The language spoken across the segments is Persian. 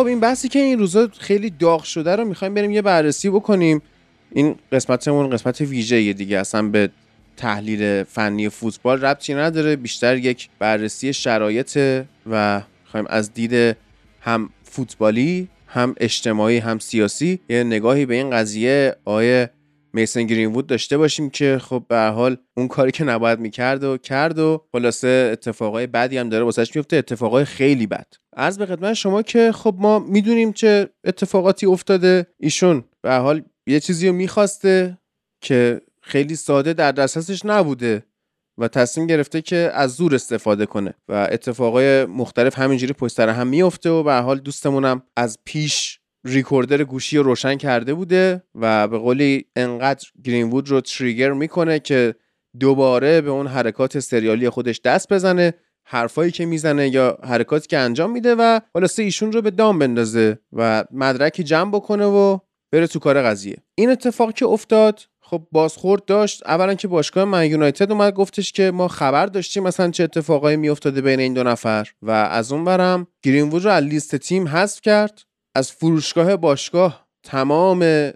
خب این بحثی که این روزا خیلی داغ شده رو می‌خوایم بریم یه بررسی بکنیم. این قسمتمون قسمت ویژه دیگه. اصلا به تحلیل فنی فوتبال ربطی نداره. بیشتر یک بررسی شرایط و می‌خوایم از دید هم فوتبالی هم اجتماعی هم سیاسی یه نگاهی به این قضیه آیه میسن گرینوود داشته باشیم که خب به حال اون کاری که نباید می‌کرد و کرد و خلاصه اتفاقای بدی هم داره واسش میفته اتفاقای خیلی بد. از به خدمت شما که خب ما می‌دونیم چه اتفاقاتی افتاده. ایشون به حال یه چیزی رو می‌خواسته که خیلی ساده در دسترسش نبوده و تصمیم گرفته که از زور استفاده کنه و اتفاقای مختلف همینجوری پشت سر هم میفته و به حال دوستمونم از پیش ریکوردر گوشی رو روشن کرده بوده و به قولی انقدر گرینوود رو تریگر می‌کنه که دوباره به اون حرکات سریالی خودش دست بزنه حرفایی که می‌زنه یا حرکاتی که انجام میده و خلاصه ایشون رو به دام بندازه و مدرکی جمع بکنه و بره تو کار قضیه. این اتفاق که افتاد خب بازخورد داشت. اولا که باشگاه من یونایتد اومد گفتش که ما خبر داشتیم مثلا چه اتفاقایی میافتاده بین این دو نفر و از اون برم گرینوود رو از لیست تیم حذف کرد. از فروشگاه باشگاه تمام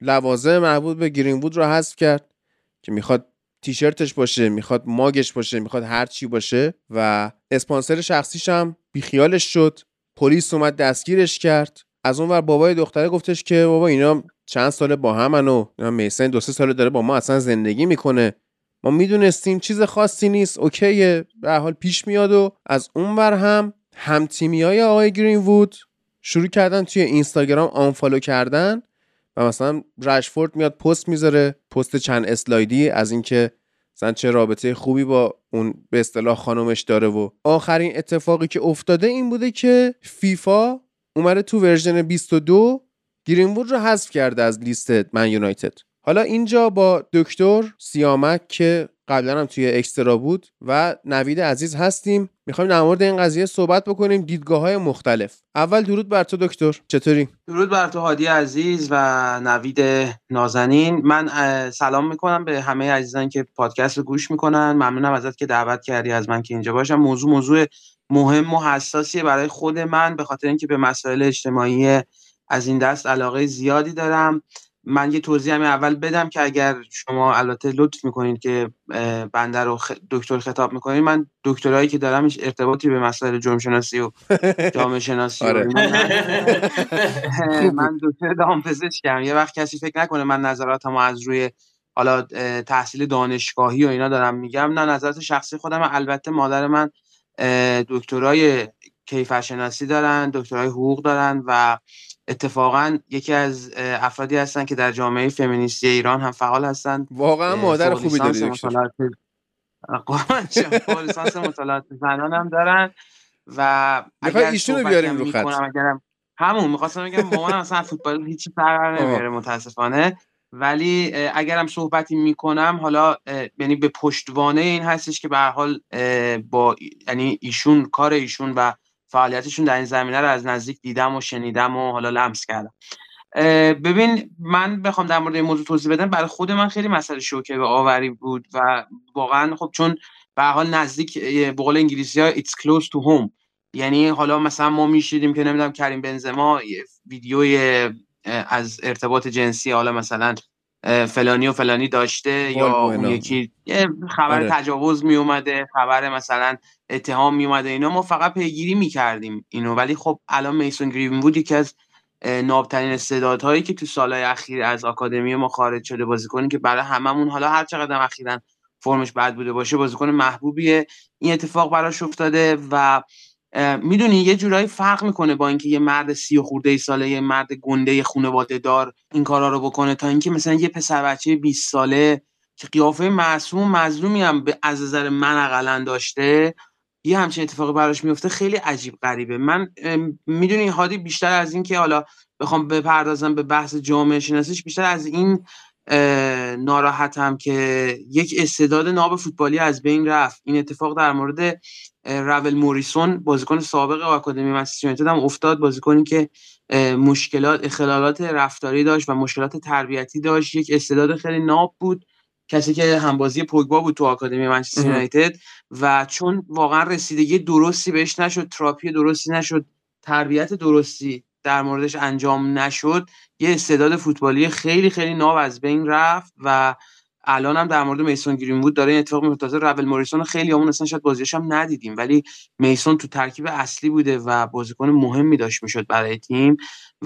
لوازم مربوط به گرینوود رو حذف کرد که می‌خواد تیشرتش باشه می‌خواد ماگش باشه می‌خواد هر چی باشه و اسپانسر شخصیش هم بیخیالش شد. پلیس اومد دستگیرش کرد. از اون ور بابای دختره گفتش که بابا اینا چند ساله با همن و میسن دو سه ساله داره با ما اصلا زندگی می‌کنه. ما می‌دونستیم چیز خاصی نیست اوکیه. به حال پیش میاد و از اون ور هم هم تیمی های آقای گرین شروع کردن توی اینستاگرام آنفالو کردن و مثلا رشفورد میاد پست می‌ذاره پست چند اسلایدی از اینکه مثلا چه رابطه خوبی با اون به اصطلاح خانومش داره و آخرین اتفاقی که افتاده این بوده که فیفا اومده تو version 22 گرینوود رو حذف کرده از لیست من یونایتد. حالا اینجا با دکتر سیامک که قبلا هم توی اکسترا بود و نوید عزیز هستیم. می‌خوایم در مورد این قضیه صحبت بکنیم. دیدگاه های مختلف. اول درود بر تو دکتر. چطوری؟ درود بر تو هادی عزیز و نوید نازنین. من سلام می‌کنم به همه عزیزان که پادکست رو گوش می‌کنن. ممنونم ازت که دعوت کردی از من که اینجا باشم. موضوع موضوع مهم و حساسیه برای خود من به خاطر اینکه به مسائل اجتماعی از این دست علاقه زیادی دارم. من یه توضیح همه اول بدم که اگر شما البته لطف می‌کنید که بنده رو دکتر خطاب می‌کنید من دکترایی که دارم هیچ ارتباطی به مسائل جرم شناسی و جامعه شناسی آره. من دکتر دامپزشکم یه وقت کسی فکر نکنه من نظراتمو از روی حالا تحصیل دانشگاهی و اینا دارم میگم. نه نظرات شخصی خودم البته مادر من دکترای کیفرشناسی دارن دکترای حقوق دارن و اتفاقا یکی از افرادی هستن که در جامعه فمینیستی ایران هم فعال هستن. واقعا مادر خوبی داری مطالعات مطالعات زنان هم دارن و اگر ایشونو بیاریم رو خط. همون می‌خواستم بگم من اصلا فوتبال هیچی فرق نمیاره متاسفانه. ولی اگرم صحبتی می‌کنم حالا یعنی به پشتوانه این هستش که به حال با یعنی ایشون کار ایشون و فعالیتشون در این زمینه رو از نزدیک دیدم و شنیدم و حالا لمس کردم. ببین من بخوام در مورد این موضوع توضیح بدم برای خود من خیلی مسئله شوکه و آوری بود و واقعا خب چون به حال نزدیک به قول انگلیسی ها it's close to home. یعنی حالا مثلا ما میشیدیم که نمی‌دونم کریم بنزما ویدیوی از ارتباط جنسی حالا مثلا فلانی و فلانی داشته یا اون یکی یه خبر آره. تجاوز می اومده خبر مثلا اتهام می اومده اینا ما فقط پیگیری می کردیم اینو. ولی خب الان میسون گریوین بود یکی از نابترین استعدادهایی که تو سالهای اخیر از آکادمی ما خارج شده بازیکنی که برای هممون حالا هر چقدر اخیرا فرمش بد بوده باشه بازیکن محبوبیه. این اتفاق براش افتاده و می‌دونی یه جورایی فرق می‌کنه با اینکه یه مرد سی و خورده ساله یه مرد گنده خانواده دار این کارا رو بکنه تا اینکه مثلا یه پسر بچه 20 ساله که قیافه معصوم مظلومی هم به از نظر من اقلا داشته یه همچین اتفاقی براش میفته خیلی عجیب غریبه. من می‌دونی هادی بیشتر از این که حالا بخوام بپردازم به بحث جامعه شناسیش بیشتر از این ناراحتم که یک استعداد ناب فوتبالی از بین رفت. این اتفاق در مورد راول موریسون بازیکن سابق آکادمی منچستر یونایتد هم افتاد. بازیکنی که مشکلات اختلالات رفتاری داشت و مشکلات تربیتی داشت. یک استعداد خیلی ناب بود. کسی که همبازی پوگبا بود تو آکادمی منچستر یونایتد و چون واقعا رسیدگی درستی بهش نشد تراپی درستی نشد تربیت درستی در موردش انجام نشد یه استعداد فوتبالی خیلی خیلی ناب از بین رفت و الان هم در مورد میسون گرین بود داره این اتفاق میفته. تازه رول موریسون خیلی همون اصلا شاید بازیش هم ندیدیم ولی میسون تو ترکیب اصلی بوده و بازیکن مهمی داشت می‌شد برای تیم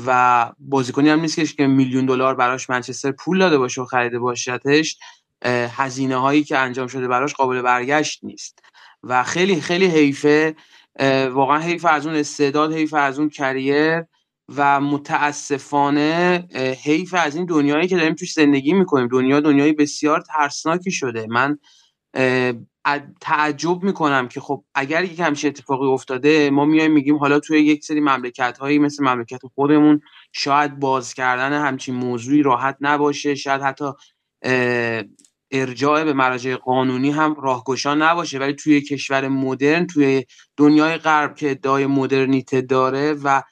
و بازیکنی هم نیست که میلیون دلار براش منچستر پول داده باشه و خریده باشدش هزینه هایی که انجام شده براش قابل برگشت نیست. و خیلی خیلی حیفه واقعا حیف از اون استعداد حیف از اون کریر و متاسفانه حیف از این دنیایی که داریم توش زندگی می‌کنیم. دنیا دنیای بسیار ترسناکی شده. من تعجب می‌کنم که خب اگر یک همچین اتفاقی افتاده ما میایم میگیم حالا توی یک سری مملکت هایی مثل مملکت خودمون شاید باز کردن همچین موضوعی راحت نباشه. شاید حتی ارجاع به مراجع قانونی هم راهگشا نباشه. ولی توی کشور مدرن توی دنیای غرب که ادعای مدرنیته داره و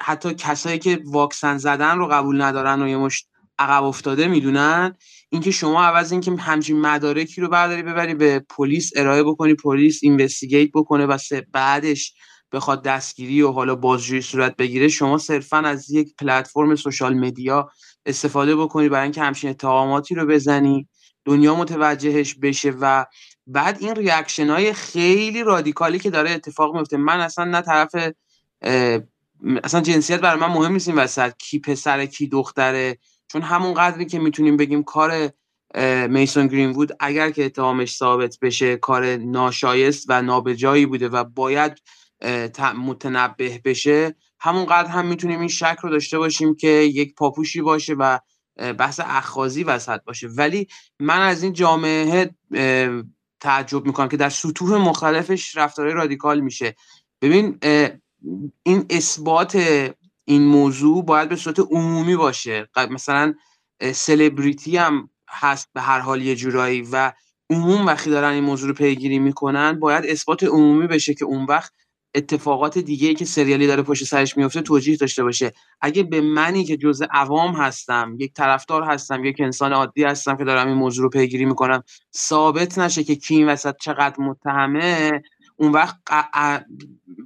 حتی کسایی که واکسن زدن رو قبول ندارن و یه مشت عقب افتاده می‌دونن. اینکه شما عوض اینکه همچین مدارکی رو برداری ببری به پلیس ارائه بکنی پلیس اینوستیگیت بکنه و بعدش بخواد دستگیری و حالا بازجویی صورت بگیره شما صرفا از یک پلتفرم سوشال مدیا استفاده بکنی برای اینکه همچین اتهاماتی رو بزنی دنیا متوجهش بشه و بعد این reaction های خیلی رادیکالی که داره اتفاق میفته من اصلا نه طرف اصلا جنسیت برای من مهم نیست این وسط. کی پسر کی دختره. چون همون قدری که می‌تونیم بگیم کار میسون گرین وود اگر که اتهامش ثابت بشه کار ناشایست و نابجایی بوده و باید متنبه بشه همونقدر هم می‌تونیم این شک رو داشته باشیم که یک پاپوشی باشه و بحث اخازی وسط باشه. ولی من از این جامعه تعجب می‌کنم که در سطوح مختلفش رفتارهای رادیکال میشه. ببین این اثبات این موضوع باید به صورت عمومی باشه. مثلا سلبریتی هم هست به هر حال یه جورایی و عموم وقتی دارن این موضوع رو پیگیری می‌کنن باید اثبات عمومی بشه که اون وقت اتفاقات دیگه که سریالی داره پشت سرش میفته توجیه داشته باشه. اگه به منی که جزء عوام هستم یک طرفدار هستم یک انسان عادی هستم که دارم این موضوع رو پیگیری می‌کنم ثابت نشه که کی این وسط چقدر متهمه اون وقت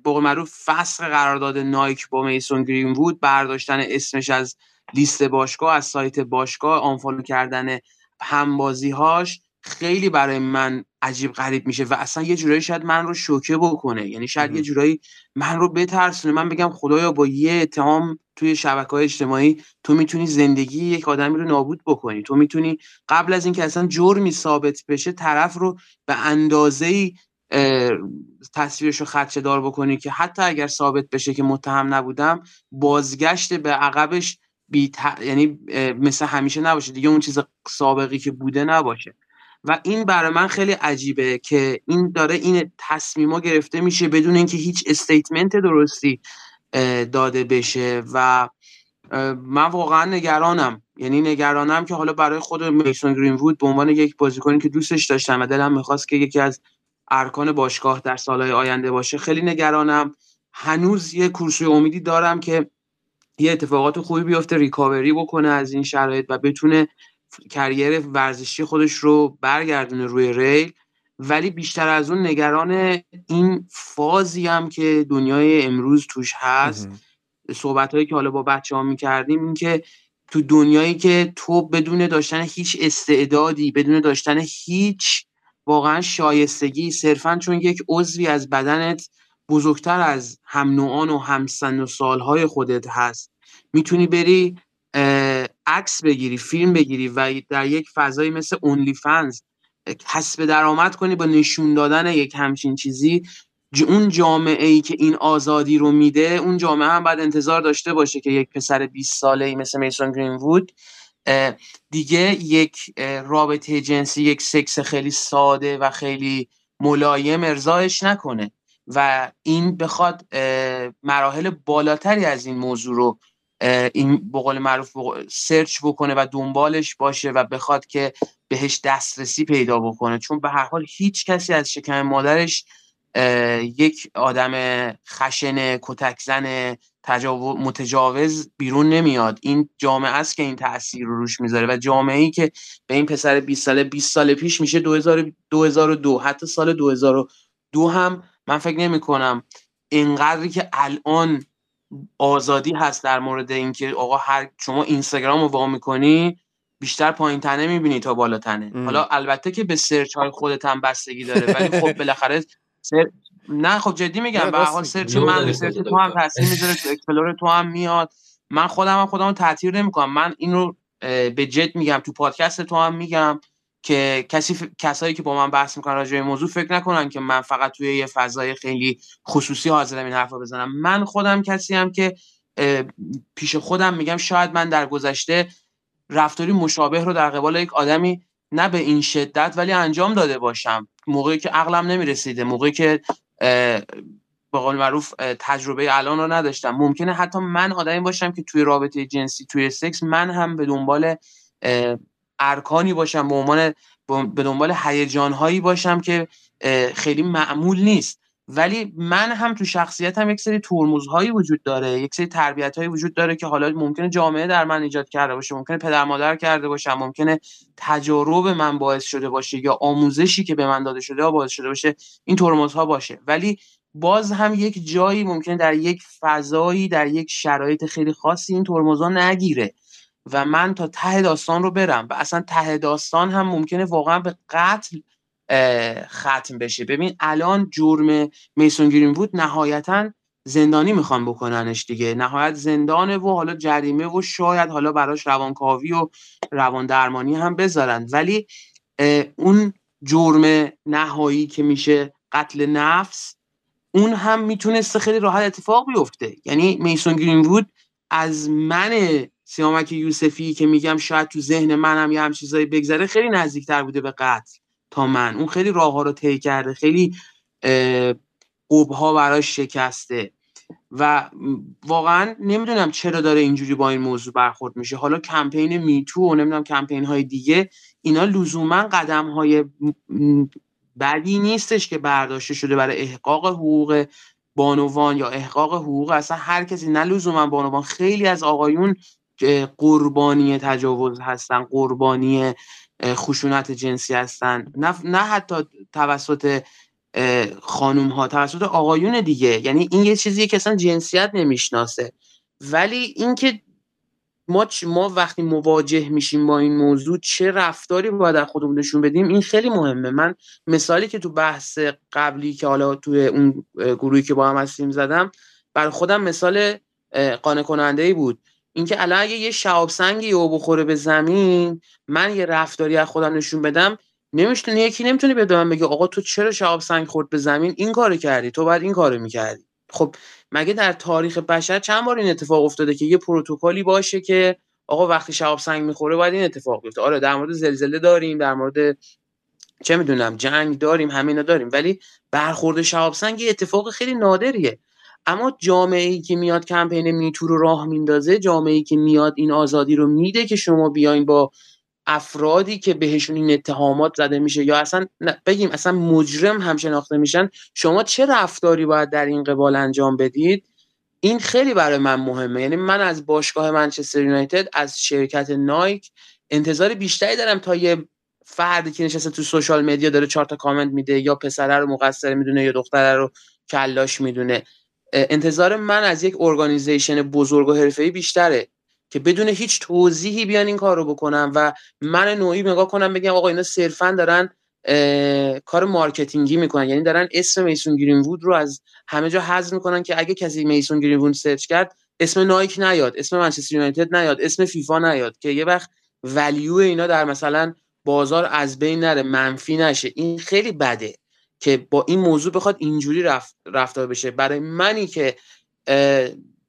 به معروف فسخ قرارداد نایک با میسون گرین وود برداشتن اسمش از لیست باشگاه از سایت باشگاه آنفالو کردن همبازی هاش خیلی برای من عجیب غریب میشه و اصلا یه جورایی شاید من رو شوکه بکنه. یعنی شاید یه جورایی من رو بترسونه. من بگم خدایا با یه اتهام توی شبکه های اجتماعی تو می‌تونی زندگی یک آدمی رو نابود بکنی. تو می‌تونی قبل از اینکه اصلا جرمی ثابت بشه طرف رو به اندازه تصویرش رو خدشه دار بکنی که حتی اگر ثابت بشه که متهم نبودم بازگشت به عقبش بی یعنی مثل همیشه نباشه. دیگه اون چیز سابقی که بوده نباشه. و این برای من خیلی عجیبه که این داره این تصمیما گرفته میشه بدون اینکه هیچ استیتمنت درستی داده بشه. و من واقعا نگرانم. یعنی نگرانم که حالا برای خود میسون گرین وود به عنوان یک بازیکنی که دوستش داشتم و دلم می‌خواست که یکی از ارکان باشگاه در سالهای آینده باشه. خیلی نگرانم. هنوز یه کورسوی امیدی دارم که یه اتفاقات خوبی بیفته ریکاوری بکنه از این شرایط و بتونه کریر ورزشی خودش رو برگردونه روی ریل. ولی بیشتر از اون نگران این فازی هم که دنیای امروز توش هست. صحبت هایی که حالا با بچه ها می‌کردیم این که تو دنیایی که تو بدون داشتن هیچ استعدادی بدون داشتن هیچ واقعا شایستگی. صرفا چون یک عضوی از بدنت بزرگتر از هم نوعان و هم سن و سالهای خودت هست. می‌تونی بری عکس بگیری فیلم بگیری و در یک فضایی مثل اونلی فنز کسب درآمد کنی با نشون دادن یک همچین چیزی. اون جامعه ای که این آزادی رو میده اون جامعه هم باید انتظار داشته باشه که یک پسر 20 ساله ای مثل میسون گرین دیگه یک رابطه جنسی یک سکس خیلی ساده و خیلی ملایم ارزایش نکنه. و این بخواد مراحل بالاتری از این موضوع رو این بقول معروف سرچ بکنه و دنبالش باشه و بخواد که بهش دسترسی پیدا بکنه. چون به هر حال هیچ کسی از شکم مادرش یک آدم خشن کتک زن متجاوز بیرون نمیاد. این جامعه است که این تاثیر رو روش می‌ذاره و جامعه ای که به این پسر 20 ساله 20 سال پیش میشه 2002 حتی سال 2002 هم من فکر نمی کنم اینقدری که الان آزادی هست در مورد اینکه آقا هر شما اینستاگرام رو وا می‌کنی بیشتر پایین تنه می‌بینی تا بالا تنه حالا البته که به search های خودت هم بستگی داره ولی خب بالاخره سر... نه خب جدی میگم به حال search من search تو هم تاثیر می‌ذاره تو explore تو هم میاد. من خودم هم خودم تبرئه نمی‌کنم. من این رو به جد میگم. تو پادکست تو هم میگم که کسی ف... کسایی که با من بحث می‌کنن راجع به موضوع فکر نکنن که من فقط توی یه فضای خیلی خصوصی حاضرم این حرفا بزنم. من خودم کسی هم که پیش خودم میگم شاید من در گذشته رفتاری مشابه رو در قبال یک آدمی نه به این شدت ولی انجام داده باشم. موقعی که عقلم نمی‌رسیده موقعی که به قول معروف تجربه الان رو نداشتم. ممکنه حتی من آدمی باشم که توی رابطه جنسی توی سکس من هم به دنبال ارکانی باشم به عنوان به دنبال هیجانهایی باشم که خیلی معمول نیست. ولی من هم تو شخصیتم یک سری ترمزهایی وجود داره یک سری تربیتهایی وجود داره که حالا ممکنه جامعه در من ایجاد کرده باشه ممکنه پدر مادر کرده باشم ممکنه تجارب من باعث شده باشه یا آموزشی که به من داده شده باعث شده باشه این ترمزها باشه. ولی باز هم یک جایی ممکنه در یک فضایی در یک شرایط خیلی خاصی این ترمزها نگیره و من تا ته داستان رو برم و اصلا ته داستان هم ممکنه واقعا به قتل ختم بشه. ببین الان جرم میسون گرین بود نهایتا زندانی می‌خوان بکننش دیگه. نهایت زندانه و حالا جریمه و شاید حالا براش روانکاوی و روان درمانی هم بذارن. ولی اون جرم نهایی که میشه قتل نفس اون هم می‌تونسته خیلی راحت اتفاق بیفته. یعنی میسون گرین بود از من سیامک یوسفی که میگم شاید تو ذهن منم یه هم چیزایی بگذره خیلی نزدیکتر بوده به قتل. تا من. اون خیلی راه ها رو طی کرده خیلی قوب ها براش شکسته. و واقعا نمی‌دونم چرا داره اینجوری با این موضوع برخورد میشه. حالا کمپین میتو و نمی‌دونم کمپین های دیگه اینا لزوما قدم های بدی نیستش که برداشته شده برای احقاق حقوق بانوان یا احقاق حقوق. اصلا هر کسی نه لزوما بانوان خیلی از آقایون قربانی تجاوز هستن قربانی خشونت جنسی هستن. نه, نه حتی توسط خانوم ها توسط آقایون دیگه. یعنی این یه چیزیه که اصلا جنسیت نمی‌شناسه. ولی اینکه ما ما وقتی مواجه میشیم با این موضوع چه رفتاری باید از خودمون نشون بدیم این خیلی مهمه. من مثالی که تو بحث قبلی که حالا توی اون گروهی که با هم هستیم زدم بر خودم مثال قانع کننده ای بود. اینکه الان اگه یه شهاب سنگی او بخوره به زمین من یه رفتاری از خودم نشون بدم نمیشتونه یکی نمی‌تونه بیاد من بگه آقا تو چرا شهاب سنگ خورد به زمین؟ این کارو کردی تو بعد این کارو می‌کردی. خب مگه در تاریخ بشر چند بار این اتفاق افتاده که یه پروتکلی باشه که آقا وقتی شهاب سنگ می‌خوره باید این اتفاق بیفته؟ آره در مورد زلزله داریم در مورد چه می‌دونم جنگ داریم همینا داریم ولی برخورد شهاب سنگ اتفاق خیلی نادریه. اما جامعه ای که میاد کمپین میتو رو راه میندازه جامعه ای که میاد این آزادی رو میده که شما بیاین با افرادی که بهشون این اتهامات زده میشه یا اصلا بگیم اصلا مجرم هم شناخته میشن شما چه رفتاری باید در این قبال انجام بدید؟ این خیلی برای من مهمه. یعنی من از باشگاه منچستر یونایتد از شرکت نایک انتظار بیشتری دارم تا یه فردی که نشسته تو social media داره چهار تا کامنت میده یا پسره رو مقصر می‌دونه یا دختره رو کلاش می‌دونه. انتظار من از یک organization بزرگ و حرفه‌ای بیشتره که بدون هیچ توضیحی بیان این کار رو بکنم و من نوعی نگاه کنم بگم آقا اینا صرفا دارن کار marketing ی می‌کنن. یعنی دارن اسم میسون گرین وود رو از همه جا حذف می‌کنن که اگه کسی میسون گرین وود search کرد اسم نایک نیاد اسم منچستر یونایتد نیاد اسم فیفا نیاد که یه وقت ولیو اینا در مثلا بازار از بین نره منفی نشه. این خیلی بده. که با این موضوع بخواد اینجوری رفت رفتار بشه. برای منی که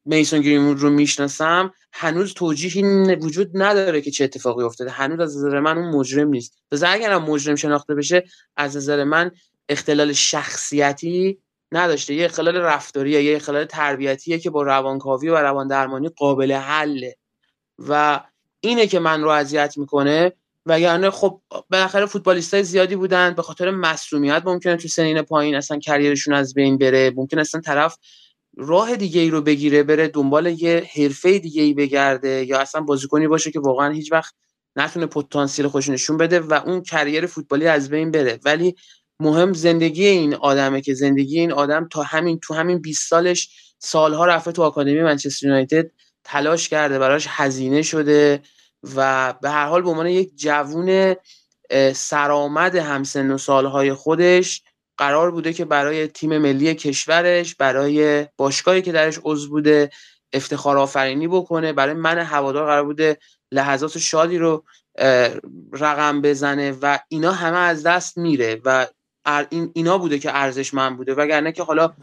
میسون گرینوود رو می‌شناسم هنوز توجیهی وجود نداره که چه اتفاقی افتاده. هنوز از نظر من اون مجرم نیست. بذار اگرم مجرم شناخته بشه از نظر من اختلال شخصیتی نداشته. یه اختلال رفتاریه یه اختلال تربیتیه که با روانکاوی و روان درمانی قابل حله. و اینه که من رو اذیت می‌کنه. وگرنه خب بالاخره فوتبالیستای زیادی بودن به خاطر مسئولیت ممکنه تو سنین پایین اصلا کریرشون از بین بره. ممکن اصلا طرف راه دیگه ای رو بگیره بره دنبال یه حرفه دیگه ای بگرده یا اصلا بازیکنی باشه که واقعا هیچ وقت نتونه پتانسیل خودش نشون بده و اون کریر فوتبالی از بین بره. ولی مهم زندگی این آدمه که زندگی این آدم تا همین تو همین 20 سالش سالها رفته تو آکادمی منچستر یونایتد تلاش کرده براش هزینه شده. و به هر حال به عنوان یک جوون سرآمد همسن و سالهای خودش قرار بوده که برای تیم ملی کشورش برای باشگاهی که درش عضو بوده افتخار آفرینی بکنه. برای من هوادار قرار بوده لحظات شادی رو رقم بزنه و اینا همه از دست میره و این اینا بوده که ارزش من بوده. وگرنه که حالا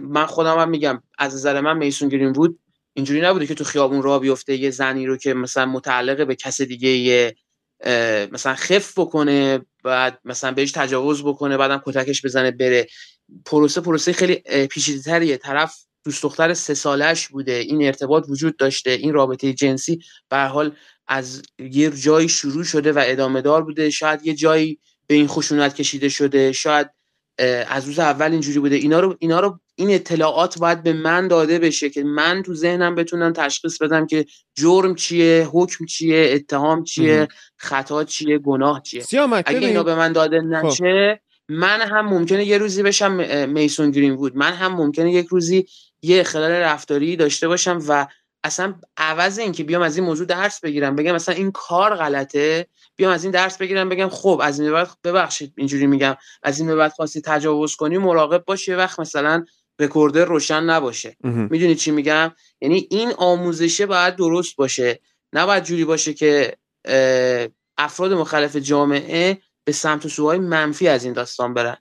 من خودم هم میگم از نظر من میسون گرین بود اینجوری نبوده که تو خیابون راه بیفته یه زنی رو که مثلا متعلق به کس دیگه یه مثلا خف بکنه بعد مثلا بهش تجاوز بکنه بعدم کتکش بزنه بره. پروسه پروسه خیلی پیچیده‌تریه. طرف دوست دختر سه سالش بوده. این ارتباط وجود داشته. این رابطه جنسی به حال از یه جایی شروع شده و ادامه دار بوده. شاید یه جایی به این خشونت کشیده شده. شاید از روز اول اینجوری بوده. اینا رو اینا رو این اطلاعات باید به من داده بشه که من تو ذهنم بتونم تشخیص بدم که جرم چیه حکم چیه اتهام چیه خطا چیه گناه چیه. اگه اینا به من داده خب. نشه من هم ممکنه یه روزی بشم میسون گرین بود من هم ممکنه یک روزی یه اختلال رفتاری داشته باشم و اصلا عوض این که بیام از این موضوع درس بگیرم بگم مثلا این کار غلطه. بیام از این درس بگیرم بگم خب از این بعد ببخشید اینجوری میگم. از این بعد خواستی تجاوز کنی مراقب باشی یه وقت مثلا رکورده روشن نباشه. می‌دونی چی میگم؟ یعنی این آموزشه باید درست باشه. نباید جوری باشه که افراد مختلف جامعه به سمت و سوهای منفی از این داستان برن.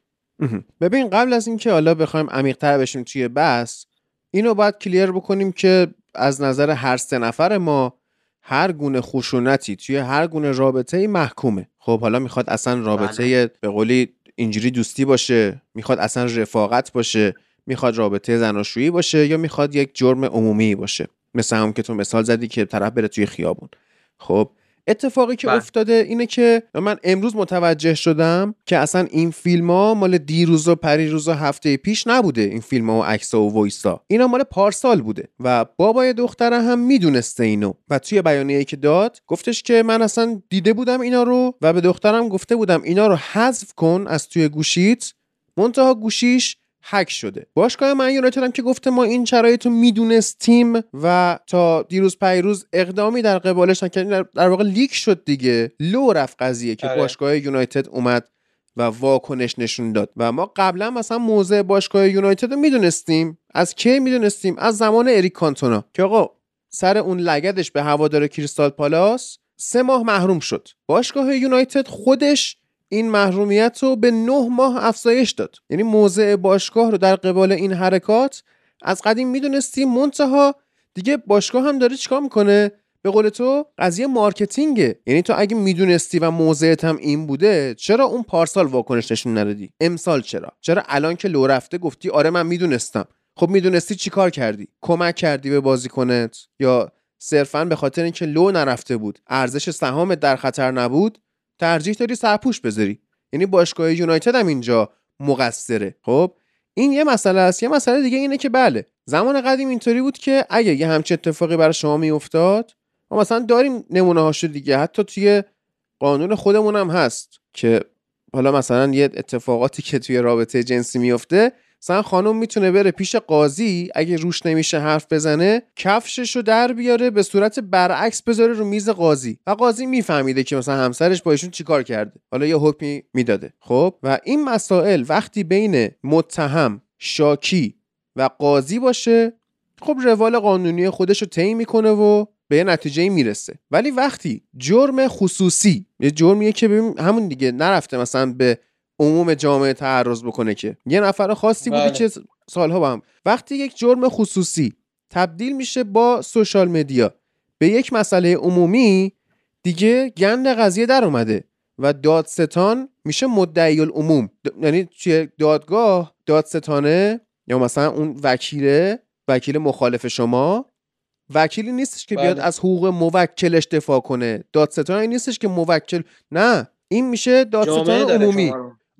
ببین قبل از اینکه حالا بخوایم عمیق‌تر بشیم توی بحث اینو باید کلیر بکنیم که از نظر هر سه نفر ما هر گونه خشونتی توی هر گونه رابطه ای محکومه. خب حالا می‌خواد اصلا رابطه بله. به قولی اینجوری دوستی باشه می‌خواد اصلا رفاقت باشه می‌خواد رابطه زناشویی باشه یا می‌خواد یک جرم عمومی باشه. مثل هم که تو مثال زدی که طرف بره توی خیابون. خب اتفاقی که بله. افتاده اینه که من امروز متوجه شدم که اصلا این فیلم ها مال دیروز و پریروز و هفته پیش نبوده این فیلم ها و عکس و وایسا اینا مال پارسال بوده و بابای دختره هم می‌دونسته اینو. و توی بیانیه‌ای که داد گفتش که من اصلا دیده بودم اینا رو و به دخترم گفته بودم اینا رو حذف کن از توی گوشیت. منتها گوشیش هک شده. باشگاه من یونایتد هم که گفته ما این شرایط رو می‌دونستیم و تا دیروز پریروز اقدامی در قبالش نکردیم در واقع leak شد دیگه. لو رفت قضیه که آره. باشگاه یونایتد اومد و واکنش نشون داد. و ما قبلا مثلا موضع باشگاه یونایتد رو می‌دونستیم. از کی می‌دونستیم؟ از زمان اریک کانتونا. که آقا سر اون لگدش به هوادار کریستال پالاس سه ماه محروم شد. باشگاه یونایتد خودش این محرومیت رو به نه ماه افزایش داد. یعنی موضع باشگاه رو در قبال این حرکات از قدیم می‌دونستیم منتها دیگه باشگاه هم داره چیکار می‌کنه؟ به قول تو قضیه مارکتینگه. یعنی تو اگه می‌دونستی و موضعت هم این بوده چرا اون پارسال واکنش نشون ندادی؟ امسال چرا؟ چرا الان که لو رفته گفتی آره من می‌دونستم. خب می‌دونستی چیکار کردی؟ کمک کردی به بازیکنت؟ یا صرفا به خاطر اینکه لو نرفته بود ارزش سهامت در خطر نبود ترجیح داری سرپوش بذاری. یعنی باشگاه یونایتد هم اینجا مقصره. خب؟ این یه مسئله است. یه مسئله دیگه اینه که بله زمان قدیم اینطوری بود که اگه یه همچین اتفاقی برای شما میافتاد ما مثلا داریم نمونه هاشو دیگه. حتی توی قانون خودمون هم هست که حالا مثلا یه اتفاقاتی که توی رابطه جنسی میفته مثلا خانم می‌تونه بره پیش قاضی اگه روش نمیشه حرف بزنه کفشش در بیاره به صورت برعکس بذاره رو میز قاضی. و قاضی میفهمیده که مثلا همسرش با ایشون چیکار کرده. حالا یه حکمی می‌داده. خب؟ و این مسائل وقتی بین متهم شاکی و قاضی باشه خب روال قانونی خودش رو طی می‌کنه و به یه نتیجه می‌رسه. ولی وقتی جرم خصوصی یه جرمیه که ببین همون دیگه نرفته مثلا به عموم جامعه تعرض بکنه که یه نفر خاصی بوده بله. که سالها با هم وقتی یک جرم خصوصی تبدیل میشه با سوشال مدیا به یک مسئله عمومی دیگه گند قضیه در اومده و دادستان میشه مدعی العموم یعنی توی دادگاه دادستانه یا مثلا اون وکیله وکیل مخالف شما وکیلی نیستش که بیاد بله. از حقوق موکلش دفاع کنه دادستانی نیستش که موکل نه این میشه دادستان عمومی.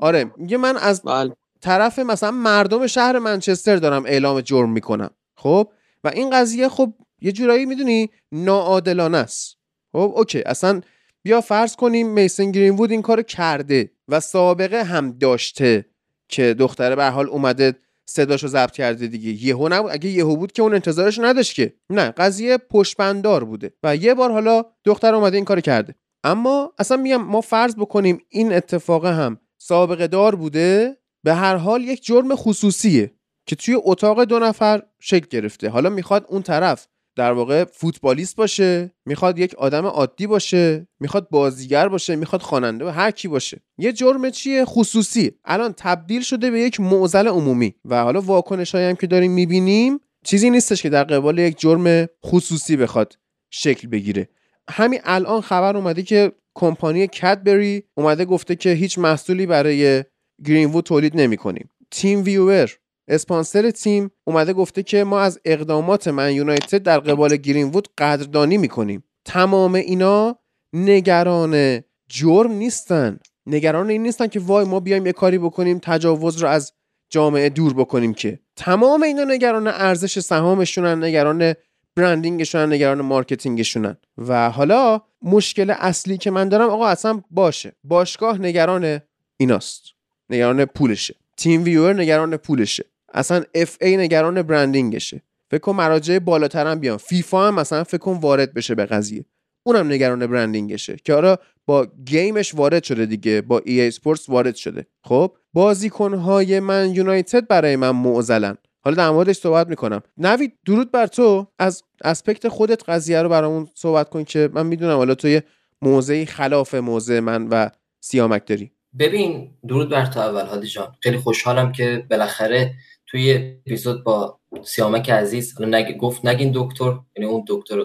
آره میگه من از بله. طرف مثلا مردم شهر منچستر دارم اعلام جرم می‌کنم خب؟ و این قضیه خب یه جورایی می‌دونی ناعادلانه است. خب اوکی اصلا بیا فرض کنیم میسن گرینوود این کارو کرده و سابقه هم داشته که دختره به حال اومده صداشو ضبط کرده دیگه. یهو نبود اگه یهو بود که اون انتظارش نداشت که. نه قضیه پشتبندار بوده و یه بار حالا دختر اومده این کارو کرده. اما اصلا میگم ما فرض بکنیم این اتفاق هم سابقه دار بوده به هر حال یک جرم خصوصیه که توی اتاق دو نفر شکل گرفته. حالا می‌خواد اون طرف در واقع فوتبالیست باشه می‌خواد یک آدم عادی باشه می‌خواد بازیگر باشه می‌خواد خواننده هر کی باشه. یه جرم چیه؟ خصوصی. الان تبدیل شده به یک معضل عمومی. و حالا واکنش هم که داریم می‌بینیم چیزی نیستش که در قبال یک جرم خصوصی بخواد شکل بگیره. همین الان خبر اومده که کمپانی کدبری اومده گفته که هیچ محصولی برای گرینوود تولید نمی‌کنیم. تیم ویور اسپانسر تیم اومده گفته که ما از اقدامات من یونایتد در قبال گرینوود قدردانی می‌کنیم. تمام اینا نگران جرم نیستن. نگران این نیستن که وای ما بیایم یه کاری بکنیم تجاوز رو از جامعه دور بکنیم که. تمام اینا نگران ارزش سهامشونن نگران برندینگشونن نگران مارکتینگشونن. و حالا مشکل اصلی که من دارم آقا اصلا باشه. باشگاه نگران ایناست. نگران پولشه. تیم ویور نگران پولشه. اصلا FA نگران branding شه. فکر کن مراجع بالاتر هم بیان. فیفا هم مثلا فکر کن وارد بشه به قضیه. اونم نگران branding شه. که آره با game ش وارد شده دیگه. با EA Sports وارد شده. خب؟ بازیکنهای من یونایتد برای من معضلن. حالا در موردش صحبت می‌کنم. نوید درود بر تو. از aspect خودت قضیه رو برامون صحبت کن که من می‌دونم حالا تو یه موضعی خلاف موضع من و سیامک داری. ببین درود بر تو اول هادی جان. خیلی خوشحالم که بالاخره توی اپیزود با سیامک عزیز حالا نگ... گفت نگین دکتر یعنی اون دکتر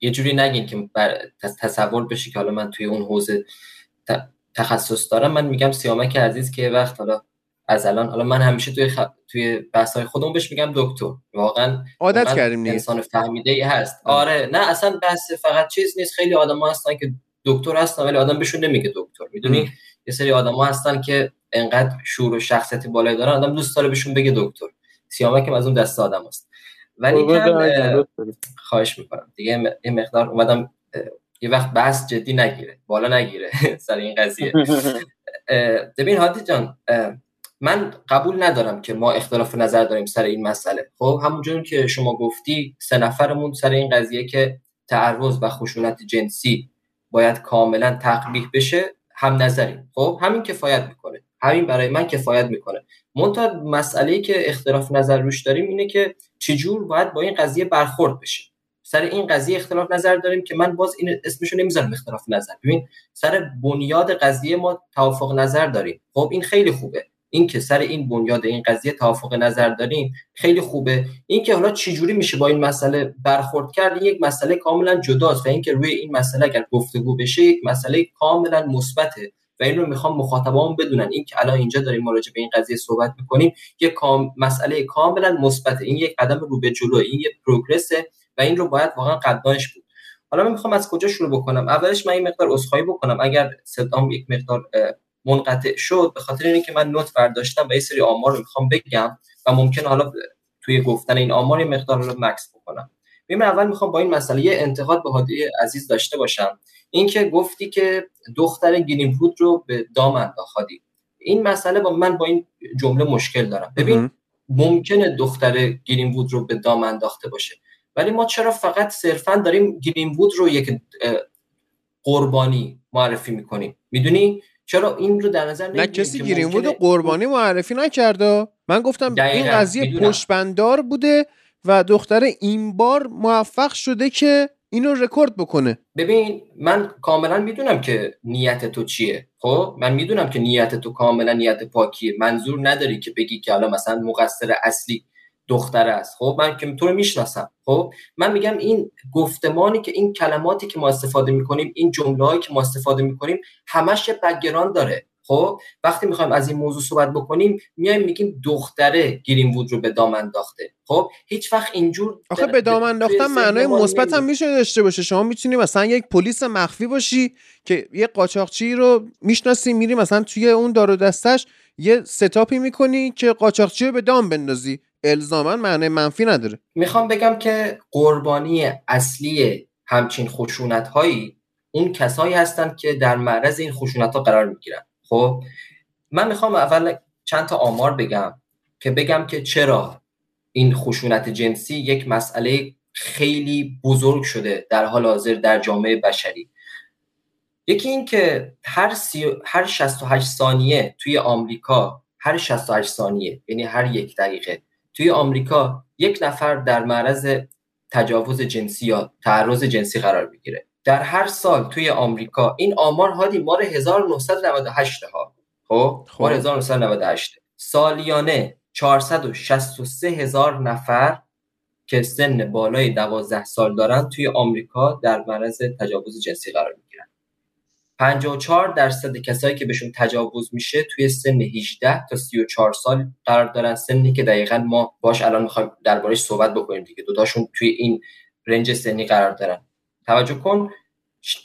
یه جوری نگین که بر... تصور بشه که حالا من توی اون حوزه. تخصص دارم. من میگم سیامک عزیز که وقت حالا از الان حالا من همیشه توی خ... توی بحث های خودمون بهش میگم دکتر. واقعا عادت کردیم دیگه. انسان فهمیده ای هست. آره نه اصلا بحث فقط چیز نیست. خیلی آدم هستن که دکتر هستن ولی آدم بهشون نمیگه دکتر. می‌دونی؟ یه سری آدما هستن که انقدر شور و شخصیت بالایی دارن آدم دوست داره بهشون بگه دکتر. سیامک هم از اون دسته آدم هست. ولی کن خواهش می‌کنم. دیگه یه مقدار اومدم یه وقت بحث جدی نگیره بالا نگیره. سر این قضیه. ببین هادی جان من قبول ندارم که ما اختلاف نظر داریم سر این مسئله. خب همونجور که شما گفتی سه نفرمون سر این قضیه که تعرض و خشونت جنسی باید کاملا تقبیح بشه هم نظریم. خب همین کفایت می‌کنه. همین برای من کفایت می‌کنه. منتها مسئله که اختلاف نظر روش داریم اینه که چجور باید با این قضیه برخورد بشه. سر این قضیه اختلاف نظر داریم که من باز این اسمشو نمی‌ذارم اختلاف نظر. ببین سر بنیاد قضیه ما توافق نظر داریم. خب این خیلی خوبه. این که سر این بنیاد این قضیه توافق نظر داریم خیلی خوبه. این که حالا چجوری میشه با این مسئله برخورد کرد یک مسئله کاملا جداست و اینکه روی این مسئله اگر گفتگو بشه یک مسئله کاملا مثبته و این رو می‌خوام مخاطبان بدونن. این که الان اینجا داریم راجع به این قضیه صحبت می‌کنیم یک کام... مسئله کاملا مثبته. این یک قدم رو به جلو این یک پروگرسه و این رو باید واقعا قدردانش بود. حالا من می‌خوام از کجا شروع بکنم؟ اولش من این مقدار عذرخواهی بکنم. اگر صدام یک مقدار منقطع شد به خاطر اینکه من نوت برداشتم و یه سری آمار رو می‌خوام بگم و ممکن حالا توی گفتن این آمار یه مقدار رو مکس بکنم. ببین اول می‌خوام با این مسئله یه انتقاد به هادی عزیز داشته باشم. اینکه گفتی که دختر گرین‌وود رو به دام انداختی این مسئله با من با این جمله مشکل دارم. ببین ممکنه دختر گرین‌وود رو به دام انداخته باشه ولی ما چرا فقط صرفا داریم گرین‌وود رو یک قربانی معرفی می‌کنیم؟ می‌دونی؟ چرا این رو در نظر نه کسی گرین‌وود رو قربانی معرفی نکرده. من گفتم این قضیه پشتبندار بوده و دختر این بار موفق شده که اینو رکورد بکنه. ببین من کاملا می‌دونم که نیت تو چیه. خب؟ من می‌دونم که نیت تو کاملا نیت پاکیه. منظور نداری که بگی که حالا مثلا مقصر اصلی دختر است. خب من که تو رو می‌شناسم. خب من میگم این گفتمانی که این کلماتی که ما استفاده می‌کنیم این جمله که ما استفاده می‌کنیم همش یه بگران داره. خب وقتی می‌خوایم از این موضوع صحبت بکنیم میایم میگیم دختره گیریم وود رو به دام انداخته. خب هیچ وقت اینجور آخه به دام انداختن معنای مثبت هم میشه داشته باشه. شما می‌تونی مثلا یک پلیس مخفی باشی که یه قاچاقچی رو می‌شناسی میری مثلا توی اون دار و دستش یه ستاپی می‌کنی که قاچاقچی رو به دام بندازی. الزاما معنای منفی نداره. می‌خوام بگم که قربانی اصلی همچین خشونت هایی اون کسایی هستند که در معرض این خشونت ها قرار می‌گیرن. خب من می‌خوام اول چند تا آمار بگم که بگم که چرا این خشونت جنسی یک مسئله خیلی بزرگ شده در حال حاضر در جامعه بشری. یکی این که هر, سی... هر 68 ثانیه توی آمریکا هر 68 ثانیه یعنی هر یک دقیقه توی آمریکا یک نفر در معرض تجاوز جنسی یا تعرض جنسی قرار می‌گیره. در هر سال توی آمریکا این آمار هادی مال 1998 ها. خب؟ مال 1998 سالیانه 463 هزار نفر که سن بالای 12 سال دارن توی آمریکا در معرض تجاوز جنسی قرار می‌گیرن 54 درصد کسایی که بهشون تجاوز میشه توی سن 18 تا 34 سال قرار دارن. سنی که دقیقا ما باش الان می‌خوایم دربارش صحبت بکنیم دیگه. دوتاشون توی این رنج سنی قرار دارن. توجه کن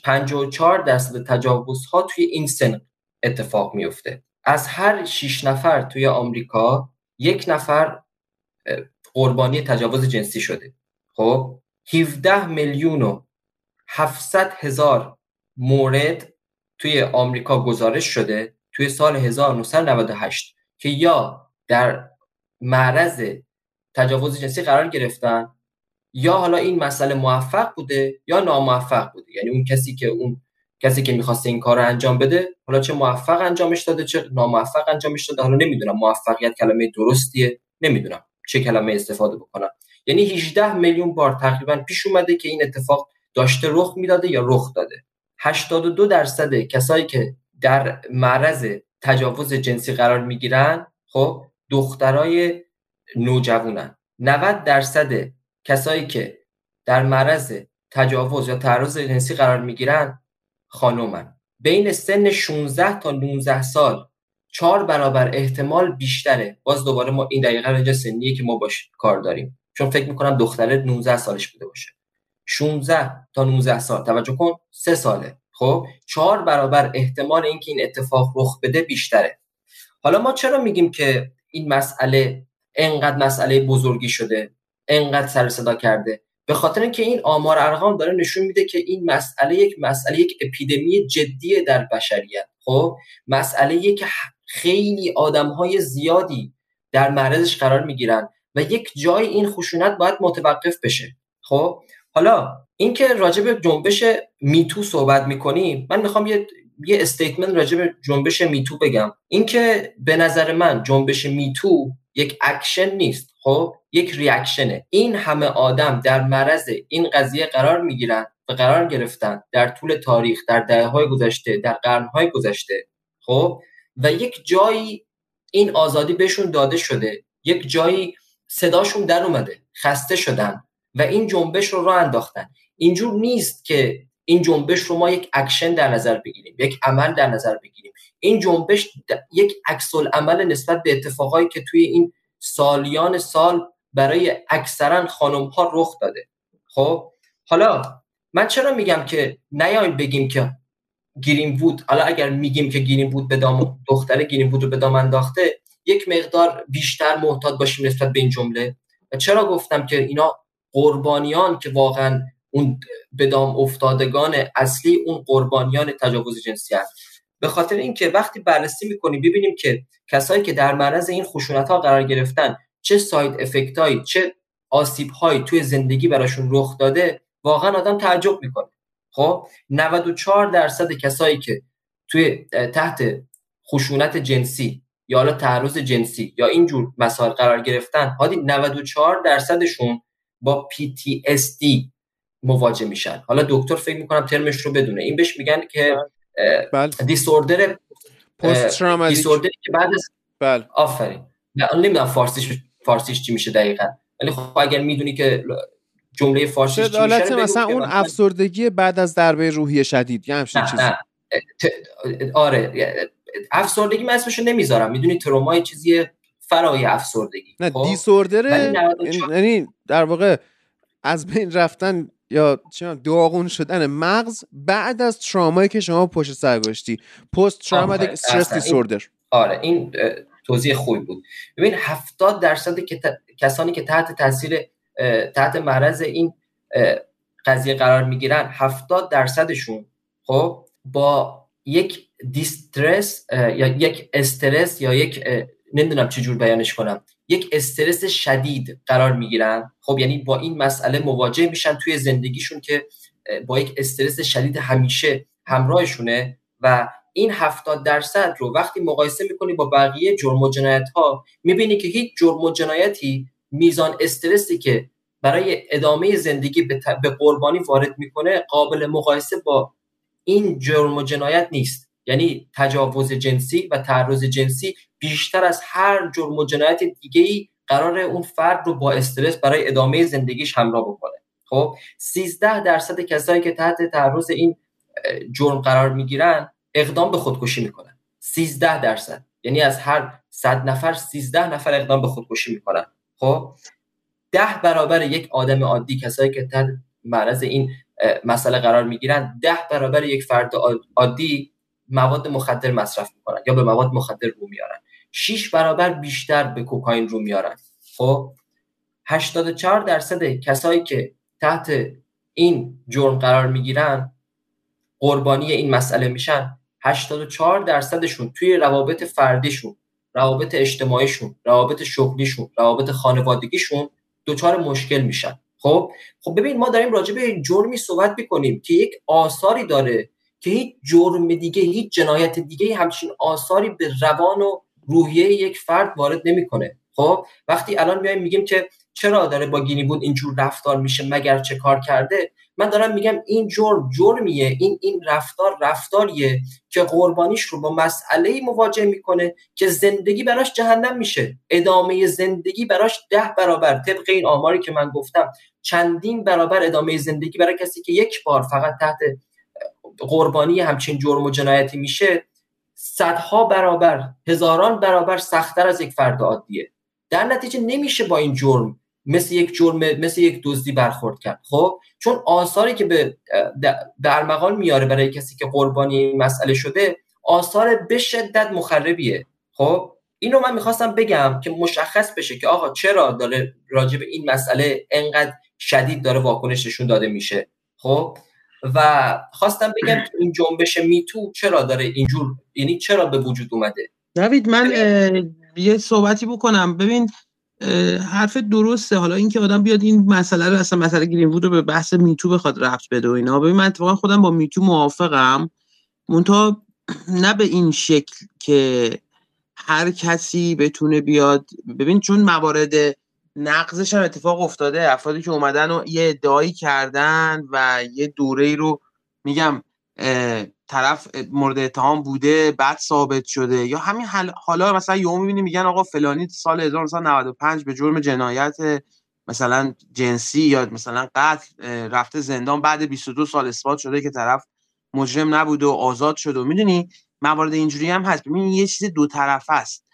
54 درصد تجاوز ها توی این سن اتفاق میفته از هر 6 نفر توی آمریکا یک نفر قربانی تجاوز جنسی شده. خب؟ 17 میلیون و 700 هزار مورد توی آمریکا گزارش شده توی سال 1998 که یا در معرض تجاوز جنسی قرار گرفتن یا حالا این مسئله موفق بوده یا ناموفق بوده. یعنی اون کسی که اون کسی که می‌خواسته این کار رو انجام بده حالا چه موفق انجامش داده چه ناموفق انجامش داده حالا نمی‌دونم موفقیت کلمه درستیه نمی‌دونم چه کلمه استفاده بکنم. یعنی 18 میلیون بار تقریبا پیش اومده که این اتفاق داشته رخ می‌داده یا رخ داده. 82 درصد کسایی که در معرض تجاوز جنسی قرار می‌گیرن خب دخترای نوجوانن. 90 درصد کسایی که در معرض تجاوز یا تعرض جنسی قرار می‌گیرن خانومن. بین سن 16 تا 19 سال چهار برابر احتمال بیشتره. باز دوباره ما این دقیقه رنج سنیه که ما باش کار داریم. چون فکر می‌کنم دختره 19 سالش بوده باشه. 16 تا 19 سال. توجه کن سه ساله. خب؟ چهار برابر احتمال اینکه این اتفاق رخ بده بیشتره. حالا ما چرا میگیم که این مسئله انقدر مسئله بزرگی شده انقدر سر صدا کرده؟ به خاطر اینکه این آمار ارقام داره نشون میده که این مسئله یک مسئله یک اپیدمی جدیه در بشریت. خب؟ مسئله که خیلی آدم های زیادی در معرضش قرار می‌گیرن و یک جای این خشونت باید متوقف بشه. خب؟ حالا اینکه راجع به جنبش میتو صحبت می‌کنیم من می‌خوام یه یه statement راجع به جنبش MeToo بگم. اینکه به نظر من جنبش MeToo یک اکشن نیست خب؟ یک reaction ه. این همه آدم در معرض این قضیه قرار می‌گیرن و قرار گرفتن در طول تاریخ در دهه های گذشته در قرن های گذشته خب؟ و یک جایی این آزادی بهشون داده شده. یک جایی صداشون در اومده خسته شدن. و این جنبش رو راه انداختن. اینجور نیست که این جنبش رو ما یک اکشن در نظر بگیریم یک عمل در نظر بگیریم. این جنبش یک عکس‌العمل نسبت به اتفاقایی که توی این سالیان سال برای اکثرا خانم ها رخ داده. خب؟ حالا من چرا میگم که نیایم بگیم که گرین وود حالا اگر میگیم که گرین وود به دام دختر گرین وود رو به دام انداخته یک مقدار بیشتر محتاط باشیم نسبت به این جمله. و چرا گفتم که اینا قربانیان که واقعا اون به دام افتادگان اصلی اون قربانیان تجاوز جنسی هست. به خاطر اینکه وقتی بررسی می‌کنیم ببینیم که کسایی که در معرض این خشونت ها قرار گرفتن چه ساید افکت هایی چه آسیب هایی توی زندگی براشون رخ داده واقعا آدم تعجب می‌کنه. خب؟ 94 درصد کسایی که توی تحت خشونت جنسی یا حالا تعرض جنسی یا اینجور مسائل قرار گرفتن هادی 94 درصدشون با PTSD مواجه میشن. حالا دکتر فکر می‌کنم ترمش رو بدونه. این بهش میگن که بله. دیسوردر پست دیسوردر که بعد از بله. آفرین. نمی‌دونم فارسیش فارسیش چی میشه دقیقا. ولی خب اگر می‌دونی که جمله فارسیش چی میشه مثلا اون افسردگی بعد از ضربه روحی شدید یا همچین چیزی. آره. افسردگی من اسمشو نمی‌ذارم. می‌دونی تروما چیزی فرای افسردگی نه خب؟ دیسوردر یعنی در واقع از بین رفتن یا داغون شدن مغز بعد از ترامایی که شما پشت سر گذاشتی. پست تراماتیک استرس دیسوردر. آره این توضیح خوبی بود. ببین 70 درصد که کسانی که تحت تاثیر تحت معرض این قضیه قرار می‌گیرن 70 درصدشون خب با یک دیسترس یا یک استرس یا یک نمی‌دونم چجور بیانش کنم. یک استرس شدید قرار می‌گیرن. خب یعنی با این مسئله مواجه میشن توی زندگیشون که با یک استرس شدید همیشه همراهشونه و این 70 درصد رو وقتی مقایسه می‌کنی با بقیه جرم و جنایت ها می‌بینی که هیچ جرم و جنایتی میزان استرسی که برای ادامه زندگی به قربانی وارد می‌کنه قابل مقایسه با این جرم و جنایت نیست. یعنی تجاوز جنسی و تعرض جنسی بیشتر از هر جرم و جنایت دیگه ای قرار اون فرد رو با استرس برای ادامه زندگیش همراه بکنه. خب 13 درصد کسایی که تحت تعرض این جرم قرار می‌گیرن اقدام به خودکشی می‌کنن. 13 درصد. یعنی از هر 100 نفر 13 نفر اقدام به خودکشی می‌کنن. خب ده برابر یک آدم عادی کسایی که تحت معرض این مسئله قرار می‌گیرن ده برابر یک فرد عادی مواد مخدر مصرف می‌کنن یا به مواد مخدر رو میارن. 6 برابر بیشتر به کوکائین رو میارن. خب 84 درصد کسایی که تحت این جرم قرار می‌گیرن قربانی این مسئله میشن. 84 درصدشون توی روابط فردیشون روابط اجتماعیشون روابط شغلیشون روابط خانوادگیشون دچار مشکل میشن. خب خب ببین ما داریم راجع به جرمی صحبت می‌کنیم که یک آثاری داره که هیچ جرم دیگه هیچ جنایت دیگه همچین آثاری به روان و روحیه یک فرد وارد نمی‌کنه. خب وقتی الان میایم میگیم که چرا داره با گینی بود اینجور رفتار میشه مگر چه کار کرده من دارم میگم این جرم جرمیه این این رفتار رفتاریه که قربانیش رو با مسئله مواجه می‌کنه که زندگی براش جهنم میشه. ادامه زندگی براش ده برابر. طبق این آماری که من گفتم چندین برابر ادامه زندگی برای کسی که یک بار فقط تحت قربانی همچین جرم و جنایتی میشه صدها برابر هزاران برابر سختتر از یک فرد عادیه. در نتیجه نمیشه با این جرم مثل یک جرم مثل یک دزدی برخورد کرد. خب چون آثاری که به در مقال میاره برای کسی که قربانی این مسئله شده آثار به شدت مخربیه. خب اینو من می‌خواستم بگم که مشخص بشه که آقا چرا داره راجع به این مسئله انقدر شدید داره واکنششون داده میشه. خب و خواستم بگم که این جنبش میتو چرا داره اینجور یعنی چرا به وجود اومده؟ دوید من یه صحبتی بکنم. ببین حرف درسته. حالا اینکه آدم بیاد این مسئله رو اصلا مسئله گرین رو به بحث میتو بخواد رفت بده و اینا. ببین من اتفاقا خودم با میتو موافقم. منتها نه به این شکل که هر کسی بتونه بیاد. ببین چون موارد نقضش هم اتفاق افتاده. افرادی که اومدن و یه ادعایی کردن و یه دوره ای رو میگم طرف مورد اتهام بوده بعد ثابت شده. یا همین حالا مثلا یهو می‌بینی میگن آقا فلانی سال 1995 به جرم جنایت مثلا جنسی یا مثلا قتل رفته زندان بعد 22 سال اثبات شده که طرف مجرم نبود و آزاد شده و می‌دونی؟ موارد اینجوری هم هست. ببین یه چیز دو طرف است.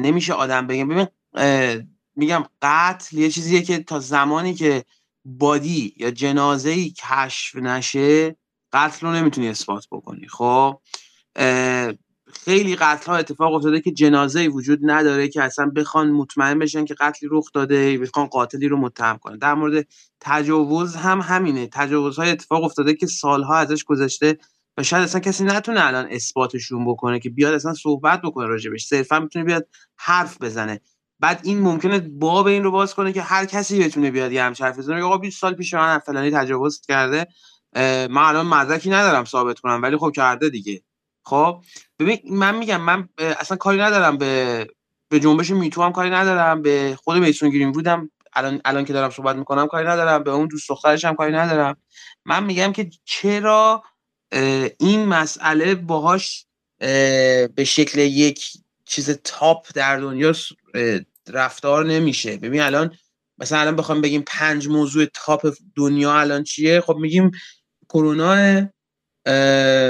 نمیشه آدم بگم ببین میگم قتل یه چیزیه که تا زمانی که بادی یا جنازه ای کشف نشه قتل رو نمی‌تونی اثبات بکنی خب؟ خیلی قتل ها اتفاق افتاده که جنازه وجود نداره که اصلا بخوان مطمئن بشن که قتلی رخ داده بخوان قاتلی رو متهم کنن. در مورد تجاوز هم همینه. تجاوزهای اتفاق افتاده که سالها ازش گذشته و شاید اصلا کسی نتونه الان اثباتشون بکنه که بیاد اصلا صحبت بکنه راجبش. صرفا می‌تونه بیاد حرف بزنه. بعد این ممکنه باب این رو باز کنه که هر کسی بتونه بیاد یه همچین حرف بزنه. آقا 20 سال پیش من فلانی تجاوز کرده. من الان مدرکی ندارم ثابت کنم ولی خب کرده دیگه. خب؟ ببین من میگم من اصلا کاری ندارم به به جنبش میتو هم کاری ندارم به خود میسون گرین بودم الان الان که دارم صحبت می‌کنم کاری ندارم به اون دوست دخترش هم کاری ندارم. من میگم که چرا این مسئله باهاش به شکل یک چیز top در دنیا رفتار نمیشه. ببین الان مثلا الان بخوام بگیم پنج موضوع top دنیا الان چیه؟ خب میگیم کرونا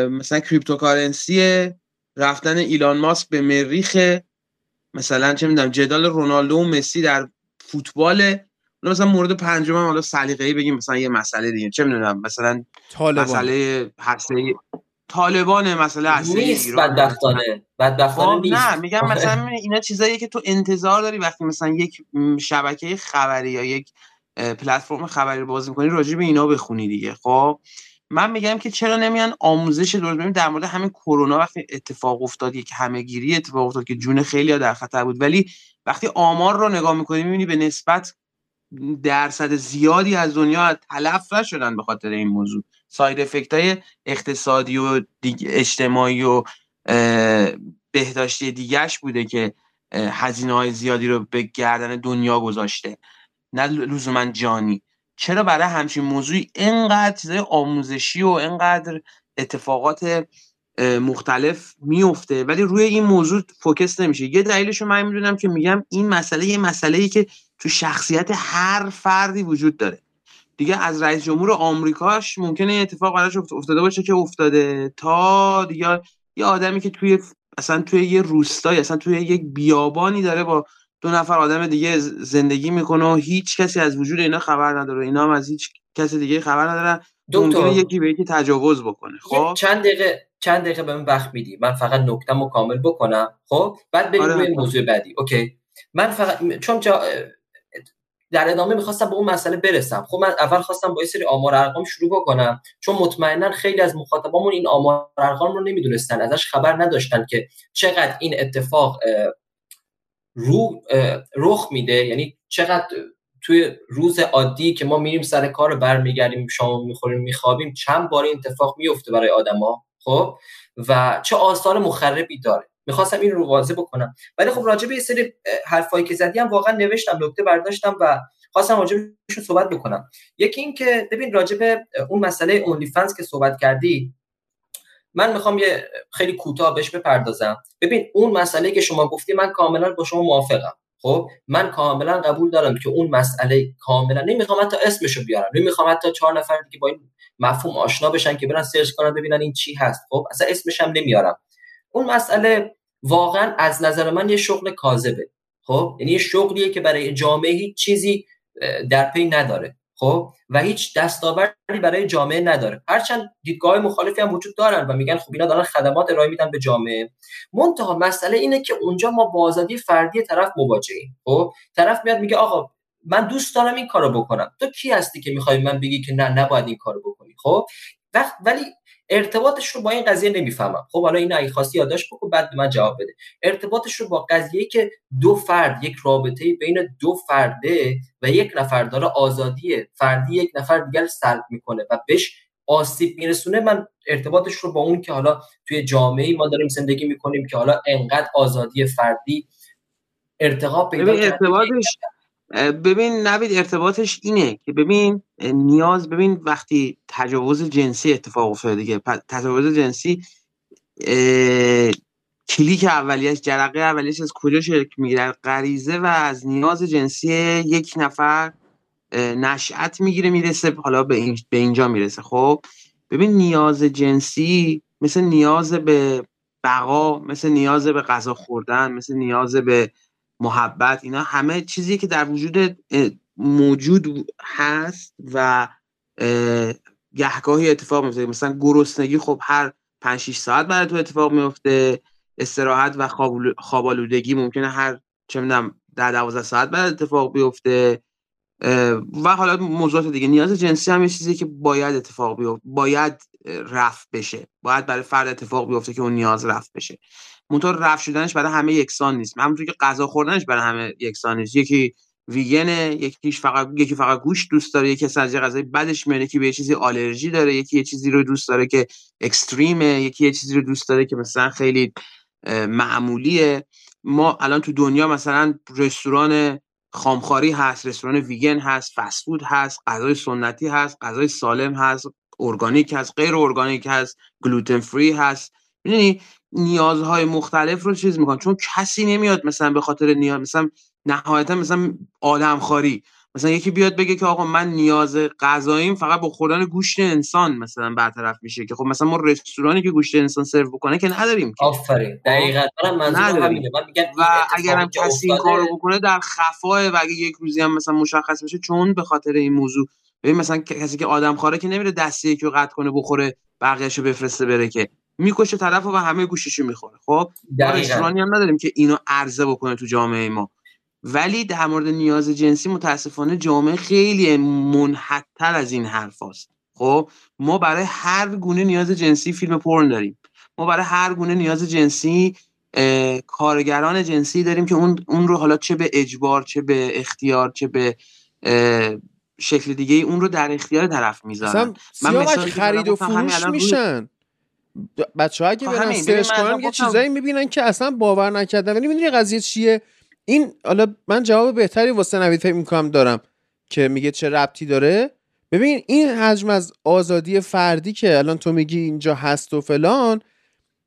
مثلا cryptocurrency رفتن ایلان ماسک به مریخ مثلا چه می‌دونم جدال رونالدو و مسی در فوتبال. مثلا مورد پنجم حالا سلیقه‌ای بگیم مثلا یه مسئله دیگه چه می‌دونم مثلا طالبان. مسئله هسته طالبان مسئله هسته نیست بدبختانه. بدبختانه خب، نیست. نه میگم مثلا اینا چیزایی که تو انتظار داری وقتی مثلا یک شبکه خبری یا یک پلتفرم خبری رو بازی می‌کنی راجع به اینا بخونی دیگه. خب من میگم که چرا نمیان آموزش درست ببین در مورد همین کرونا وقتی اتفاق افتاد یک همهگیری اتفاق افتاد که جون خیلی در خطر بود. ولی وقتی آمار رو نگاه می‌کنی می‌بینی به نسبت درصد زیادی از دنیا تلف نشدن به خاطر این موضوع. ساید افکت های اقتصادی و اجتماعی و بهداشتی دیگهش بوده که هزینه های زیادی رو به گردن دنیا گذاشته نه لزوما جانی. چرا برای همچین موضوعی اینقدر چیزای آموزشی و اینقدر اتفاقات مختلف میفته ولی روی این موضوع فوکس نمیشه. یه دلیلش من می‌دونم که میگم این مسئله یه مسئله ای که تو شخصیت هر فردی وجود داره. دیگه از رئیس جمهور آمریکاش ممکنه این اتفاق براش افتاده باشه که افتاده. تا دیگه یه آدمی که توی اصلا توی یه روستایی اصلا توی یک بیابانی داره با دو نفر آدم دیگه زندگی می‌کنه و هیچ کسی از وجود اینا خبر نداره. اینا هم از هیچ کسی دیگه خبر ندارن. ممکنه یکی به یکی تجاوز بکنه. خب؟ چند دقیقه چند دقیقه به من وقت میدی. من فقط نکتهمو کامل بکنم. خب؟ بعد بریم آره. روی موضوع بعدی. اوکی. من فقط چون جا... در ادامه می‌خواستم به اون مسئله برسم. خب من اول خواستم با یه سری آمار ارقام شروع بکنم چون مطمئنا خیلی از مخاطبامون این آمار ارقام رو نمی‌دونستن ازش خبر نداشتن که چقدر این اتفاق رو رخ میده. یعنی چقدر توی روز عادی که ما میریم سر کار برمیگردیم شام می‌خوریم میخوابیم چند بار این اتفاق میفته برای آدما خب؟ و چه آثار مخربی داره. می‌خواستم این رو واضح بکنم. ولی خب راجع به یه سری حرفایی که زدی هم واقعا نوشتم نکته برداشتم و خواستم راجع بهشون صحبت بکنم. یکی این که ببین راجع به اون مسئله اونلی فنس که صحبت کردی من می‌خوام یه خیلی کوتاه بهش بپردازم. ببین اون مسئله که شما گفتی من کاملا با شما موافقم. خب من کاملا قبول دارم که اون مسئله کاملا نمی‌خوام حتی اسمشو بیارم. نمی‌خوام حتی چهار نفر که با این مفهوم آشنا بشن که برن سرچ کنن ببینن این چی هست. خب اصلا اسمش هم نمیارم. اون مسئله واقعا از نظر من یه شغل کاذبه. خب؟ یعنی یه شغلیه که برای جامعه هیچ چیزی در پی نداره. خب؟ و هیچ دستاوردی برای جامعه نداره. هرچند دیدگاه مخالفی هم وجود دارن و میگن خب اینا دارن خدمات ارائه میدن به جامعه. منتها مسئله اینه که اونجا ما با آزادی فردی طرف مواجهیم. خب؟ طرف میاد میگه آقا من دوست دارم این کارو بکنم. تو کی هستی که می‌خوای من بگی که نه نباید این کارو بکنی؟ خب؟ وقت ولی ارتباطش رو با این قضیه نمی‌فهمم. خب حالا این اگه خواستی یادداشت بکن بعد به من جواب بده. ارتباطش رو با قضیه که دو فرد یک رابطه بین دو فرده و یک نفر داره آزادی فردی یک نفر دیگر سلب می‌کنه و بهش آسیب میرسونه من ارتباطش رو با اون که حالا توی جامعه ما داریم زندگی می‌کنیم که حالا انقدر آزادی فردی ارتقا پیدا ارتباطش ببین نوید ارتباطش اینه که ببین نیاز ببین وقتی تجاوز جنسی اتفاق افتاده دیگه تجاوز جنسی کلیک اولیش جرقه اولیش از کجا شکل می‌گیره؟ غریزه و از نیاز جنسی یک نفر نشأت می‌گیره می‌رسه حالا به, این به اینجا می‌رسه. خب ببین نیاز جنسی مثل نیاز به بقا مثل نیاز به غذا خوردن مثل نیاز به محبت اینا همه چیزی که در وجود موجود هست و گهگاهی اتفاق میفته مثلا گرسنگی خب هر 5 6 ساعت برای تو اتفاق میفته استراحت و خواب آلودگی ممکنه هر چه می‌دونم در 12 ساعت بعد اتفاق بیفته. و حالا موضوعات دیگه. نیاز جنسی هم یه چیزی که باید اتفاق بیفته باید رفت بشه. باید برای فرد اتفاق بیفته که اون نیاز رفت بشه. منتها رفت شدنش برای همه یکسان نیست. همونطور که غذا خوردنش برای همه یکسان نیست. یکی ویگنه یکیش فقط یکی فقط گوشت دوست داره یکی از غذای بدش میاد یکی به یه چیزی آلرژی داره یکی یه چیزی رو دوست داره که اکستریمه یکی یه چیزی رو دوست داره که مثلا خیلی معمولیه. ما الان تو دنیا مثلا رستوران خامخاری هست رستوران ویگن هست فسفود هست غذای سنتی هست غذای سالم هست ارگانیک هست غیر ارگانیک هست گلوتن فری هست. می‌دونی نیازهای مختلف رو چیز می‌کنن چون کسی نمیاد مثلا به خاطر نیاز مثلا نهایتا مثلا آدمخواری. مثلا یکی بیاد بگه که آقا من نیاز غذاییم فقط با خوردن گوشت انسان مثلا برطرف میشه که خب مثلا ما رستورانی که گوشت انسان سرو بکنه که نداریم آفرین. خب؟ دقیقاً من همینه. من و اگر هم کسی این کارو بکنه در خفا و اگه یک روزی هم مثلا مشخص بشه چون به خاطر این موضوع. ببین مثلا کسی که آدم خاره که نمیره دستی یکی رو قطع کنه بخوره بقیه‌شو بفرسته بره که. می‌کشه طرف و همه گوششو می‌خوره. خب؟ رستورانی هم نداریم که اینو عرضه بکنه تو جامعه ما. ولی در مورد نیاز جنسی متاسفانه جامعه خیلی منحدتر از این حرف هست. خب؟ ما برای هر گونه نیاز جنسی فیلم پرن داریم. ما برای هر گونه نیاز جنسی کارگران جنسی داریم که اون اون رو حالا چه به اجبار چه به اختیار چه به شکل دیگه اون رو در اختیار طرف می‌ذارن. من خرید و فروش میشن. بچه ها اگه برن سرچ کنن یه چیزایی می‌بینن که اصلا باور نکردن. ولی می‌دونی قضیه چیه؟ این حالا من جواب بهتری واسه نوید فکر می‌کنم دارم که میگه چه ربطی داره. ببین این حجم از آزادی فردی که الان تو میگی اینجا هست و فلان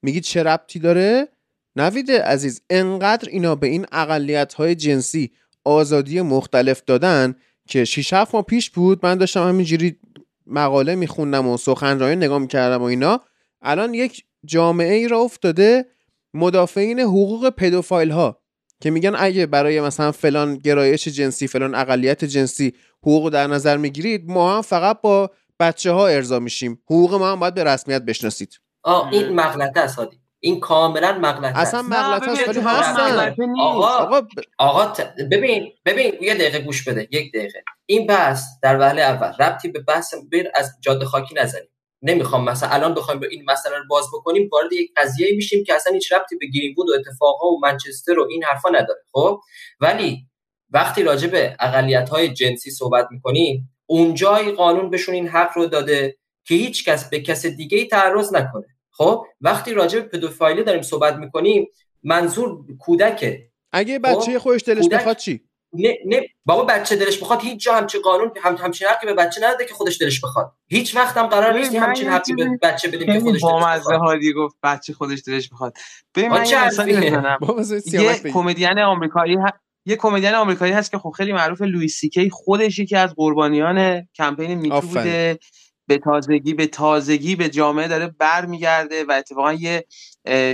میگی چه ربطی داره؟ نوید عزیز انقدر اینا به این اقلیت های جنسی آزادی مختلف دادن که 6 7 ماه پیش بود من داشتم همینجوری مقاله میخوندم و سخنرانی نگاه می‌کردم و اینا. الان یک جامعه ای را افتاده مدافعین حقوق پدوفایل ها که میگن اگه برای مثلا فلان گرایش جنسی فلان اقلیت جنسی حقوق در نظر می‌گیرید ما هم فقط با بچه ها ارضا میشیم. حقوق ما هم باید به رسمیت بشناسید. آه این مغلطه است این کاملا مغلطه اصلا مغلطه است ولی هستن؟ آقا آقا, آقا ببین ببین یه دقیقه گوش بده یک دقیقه. این بحث در وهله اول. ربطی به بحث بیر از جاده خاکی نزنیم. نمی‌خوام مثلا الان بخوایم این مسئله رو باز بکنیم وارد یک قضیه میشیم که اصلا هیچ ربطی به گرین بود و اتفاقا و منچستر و این حرفا نداره خب؟ ولی وقتی راجع به اقلیت های جنسی صحبت می‌کنیم اونجای قانون بهشون این حق رو داده که هیچ کس به کس دیگه ای تعرض نکنه خب؟ وقتی راجع به پدوفایلی داریم صحبت می‌کنیم منظور کودکه اگه بچه خب؟ خودش دلش بخواد چی؟ نه نه. بابا بچه دلش بخواد هیچ جا همچین قانون هم همچین حقی به بچه نده که خودش دلش بخواد. هیچ وقت هم قرار نیست همچین حقی به بچه بدیم که خودش دلش بخواد. هادی گفت بچه خودش دلش بخواد. ببین من یه کمدین آمریکایی یه کمدین آمریکایی هست که خب خیلی معروف لوئیس سیکی خودش یکی از قربانیان کمپین میتو بوده. به تازگی به تازگی به جامعه داره برمیگرده و اتفاقا یه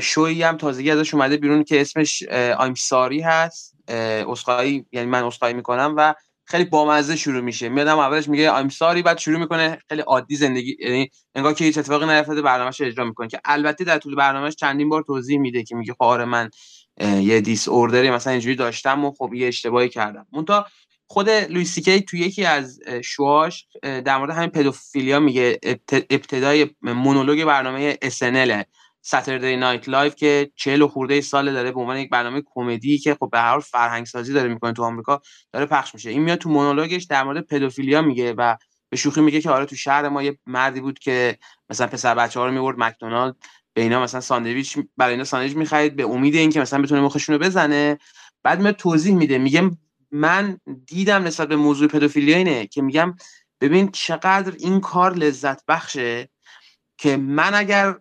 شویی هم تازگی ازش اومده بیرون که اسمش آیم ساری هست. اسخای یعنی من اسخای می‌کنم و خیلی بامزه شروع میشه. میادم اولش میگه آیم ساری بعد شروع می‌کنه خیلی عادی زندگی یعنی انگار که هیچ اتفاقی نیفتاده برنامه‌اش اجرا می‌کنه. که البته در طول برنامهش چندین بار توضیح میده که میگه خب من یه disorder ی مثلا اینجوری داشتم و خب یه اشتباهی کردم. منتها خود لویی سی کی تو یکی از شواش در مورد همین pedophilia میگه ابتدای مونولوگ برنامه SNL Saturday Night Live که 40 خورده سال داره به عنوان یک برنامه کمدی که خب به هر حال فرهنگ سازی داره می‌کنه تو آمریکا داره پخش میشه. این میاد تو مونولوگش در مورد pedophilia میگه و به شوخی میگه که آره تو شهر ما یه مردی بود که مثلا پسر بچه ها رو میورد مکدونالد به اینا مثلا ساندویچ برای اینا ساندویچ می‌خرید به امید اینکه مثلا بتونه مخشون رو بزنه. بعد میاد توضیح میده. میگه من دیدم نسبت به موضوع پدوفیلیا اینه که میگم ببین چقدر این کار لذت بخشه که من اگر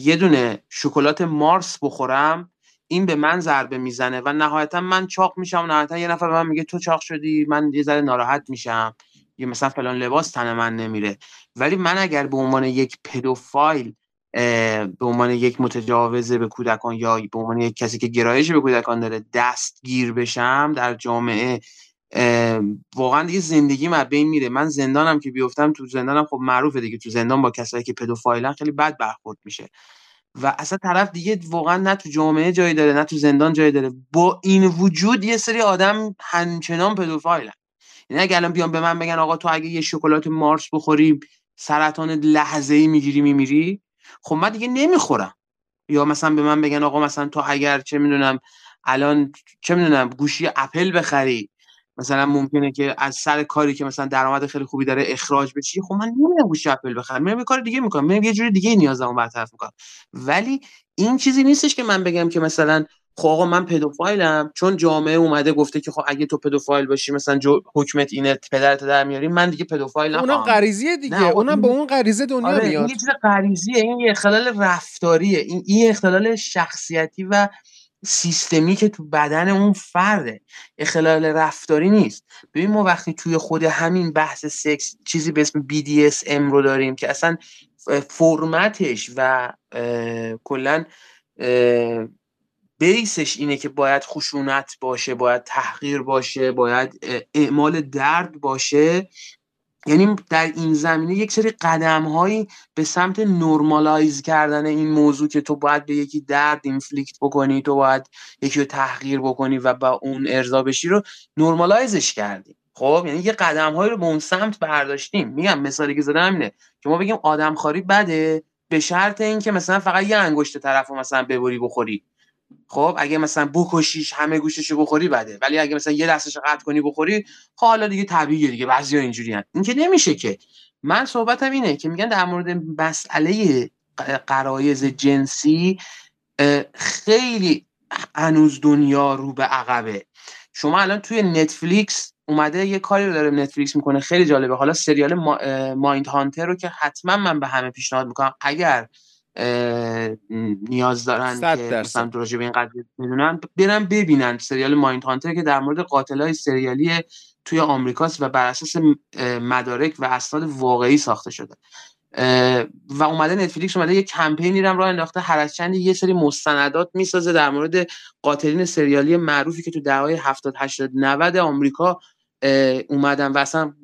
یه دونه شکلات مارس بخورم این به من ضربه می‌زنه و نهایتا من چاق میشم نهایتا یه نفر به من میگه تو چاق شدی من یه ذره ناراحت میشم. یه مثلا فلان لباس تن من نمیره. ولی من اگر به عنوان یک پدوفایل به عنوان یک متجاوز به کودکان یا به عنوان یک کسی که گرایش به کودکان داره دستگیر بشم در جامعه واقعا دیگه زندگی من بین میره. من زندانم که بیفتم تو زندانم خب معروفه دیگه تو زندان با کسایی که پدوفایلن خیلی بد برخورد میشه. و اصلا طرف دیگه واقعا نه تو جامعه جایی داره نه تو زندان جایی داره. با این وجود یه سری آدم همچنان پدوفایلن. یعنی اگه الان بیان به من بگن آقا تو اگه یه شکلات مارس بخوری سرطان لحظه ای می‌گیری میمیری؟ خب من دیگه نمی‌خورم. یا مثلا به من بگن آقا مثلا تو اگر چه می‌دونم الان چه می‌دونم گوشی اپل بخری. مثلا ممکنه که از سر کاری که مثلا درآمد خیلی خوبی داره اخراج بشی خب من نمیرم گوشی اپل بخرم میرم یه کار دیگه می‌کنم. میرم یه جوری دیگه نیازمو برطرف می‌کنم. ولی این چیزی نیستش که من بگم که مثلا خب آقا من پدوفایلم. چون جامعه اومده گفته که خب اگه تو پدوفایل باشی مثلا جو حکمت اینه پدرت در میاری من دیگه پدوفایل نخواهم. اونم غریزیه دیگه. اونم با اون غریزه دنیا آره میاد. این یه چیز غریزیه. این یه اختلال رفتاریه. این این اختلال شخصیتی و سیستمی که تو بدن اون فرده. اختلال رفتاری نیست. ببین ما وقتی توی خود همین بحث سکس چیزی به اسم BDSM رو داریم که اصلا فرمتش و کلا بیسش اینه که باید خشونت باشه باید تحقیر باشه باید اعمال درد باشه. یعنی در این زمینه یک سری قدم هایی به سمت نرمالایز کردن این موضوع که تو باید به یکی درد اینفلیکت بکنی تو باید یکی رو تحقیر بکنی و با اون ارضا بشی رو نرمالایزش کردیم. خب یعنی یه قدم هایی رو به اون سمت برداشتیم. میگم مثالی که زدم اینه که ما بگیم آدم خاری بده به شرط اینکه مثلا فقط یه انگشت طرف رو مثلا ببری بخوری. خب اگه مثلا بکشیش همه گوشتشو بخوری بده. ولی اگه مثلا یه دستش قطع کنی بخوری خب حالا دیگه طبیعیه دیگه. بعضیا اینجوری هن. این که نمیشه که. من صحبتم اینه که میگن در مورد مسئله قرایز جنسی خیلی هنوز دنیا رو به عقبه. شما الان توی نتفلیکس اومده یه کاری رو داره نتفلیکس می‌کنه. خیلی جالبه. حالا سریال مایند هانتر رو که حتما من به همه پیشنهاد می‌کنم. اگر نیاز دارن که مثلا راجع به این قضیه می‌دونن برن ببینن سریال مایند هانتر که در مورد قاتلای سریالی توی آمریکاست و بر اساس مدارک و اسناد واقعی ساخته شده. و اومده نتفلیکس اومده یه کمپینی رو راه انداخته. هر از چندی یه سری مستندات می‌سازه در مورد قاتلین سریالی معروفی که تو دههای 70 80 90 آمریکا اومدن و اصلا,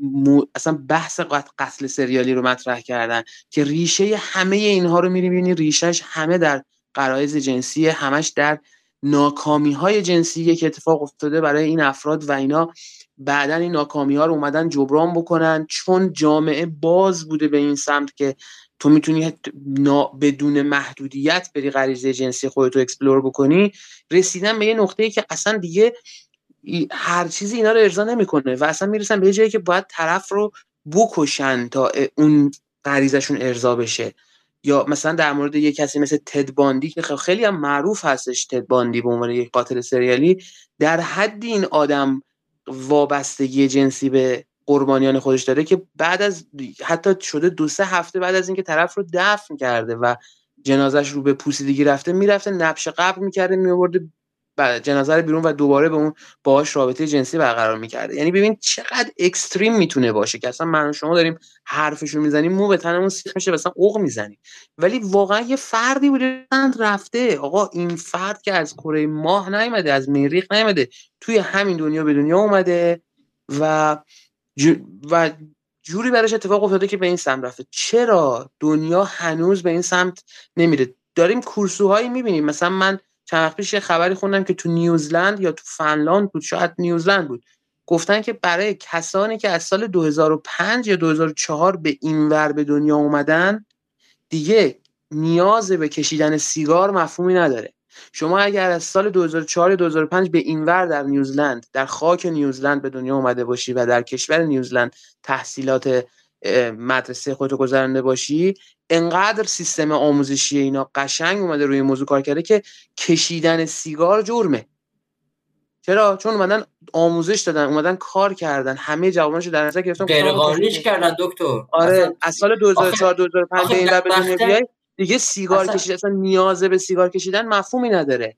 اصلا بحث قتل سریالی رو مطرح کردن که ریشه همه اینها رو میری ببینی ریشهش همه در غرایز جنسی همش در ناکامی های جنسی که اتفاق افتاده برای این افراد و اینا. بعدا این ناکامی ها رو اومدن جبران بکنن. چون جامعه باز بوده به این سمت که تو می‌تونی بدون محدودیت بری غریزه جنسی خودتو explore بکنی رسیدن به یه نقطه که اصلا دیگه هر چیزی اینا رو ارضا نمی‌کنه و اصلا می‌رسن به جایی که باید طرف رو بکشن تا اون غریزشون ارضا بشه. یا مثلا در مورد یه کسی مثل تد باندی که خیلی هم معروف هستش تد باندی به عنوان یک قاتل سریالی در حد این آدم وابستگی جنسی به قربانیان خودش داره که بعد از حتی شده دو سه هفته بعد از اینکه طرف رو دفن کرده و جنازش رو به پوسیدگی رفته می‌رفته نبش قبل می‌کرده میورده جنازه رو بیرون و دوباره به اون باهاش رابطه جنسی برقرار می‌کرده. یعنی ببین چقدر اکستریم می‌تونه باشه که اصلا من شما داریم حرفشو می‌زنیم مو به تنمون سیخ میشه مثلا اوق می‌زنیم. ولی واقعا یه فردی بوده رفته. آقا این فرد که از کره ماه نیومده از مریخ نیومده توی همین دنیا به دنیا اومده و و جوری براش اتفاق افتاده که به این سمت رفته. چرا دنیا هنوز به این سمت نمیره؟ داریم کورسوهایی می‌بینیم. مثلا من چند وقت پیش یه خبری خوندم که تو نیوزلند یا تو فنلاند بود شاید نیوزلند بود. گفتن که برای کسانی که از سال 2005 یا 2004 به اینور به دنیا اومدن دیگه نیاز به کشیدن سیگار مفهومی نداره. شما اگر از سال 2004 یا 2005 به اینور در نیوزلند در خاک نیوزلند به دنیا اومده باشی و در کشور نیوزلند تحصیلات مدرسه خودتو گذرانده باشی انقدر سیستم آموزشی اینا قشنگ اومده روی موضوع کار کرده که کشیدن سیگار جرمه. چرا؟ چون اومدن آموزش دادن اومدن کار کردن همه جوابانشو در نظر گرفتن غیر قانونیش کردن دکتر. آره از سال 2004 2005 به این دنیا دیگه سیگار اصلا... کشیدن اصلا نیازه به سیگار کشیدن مفهومی نداره.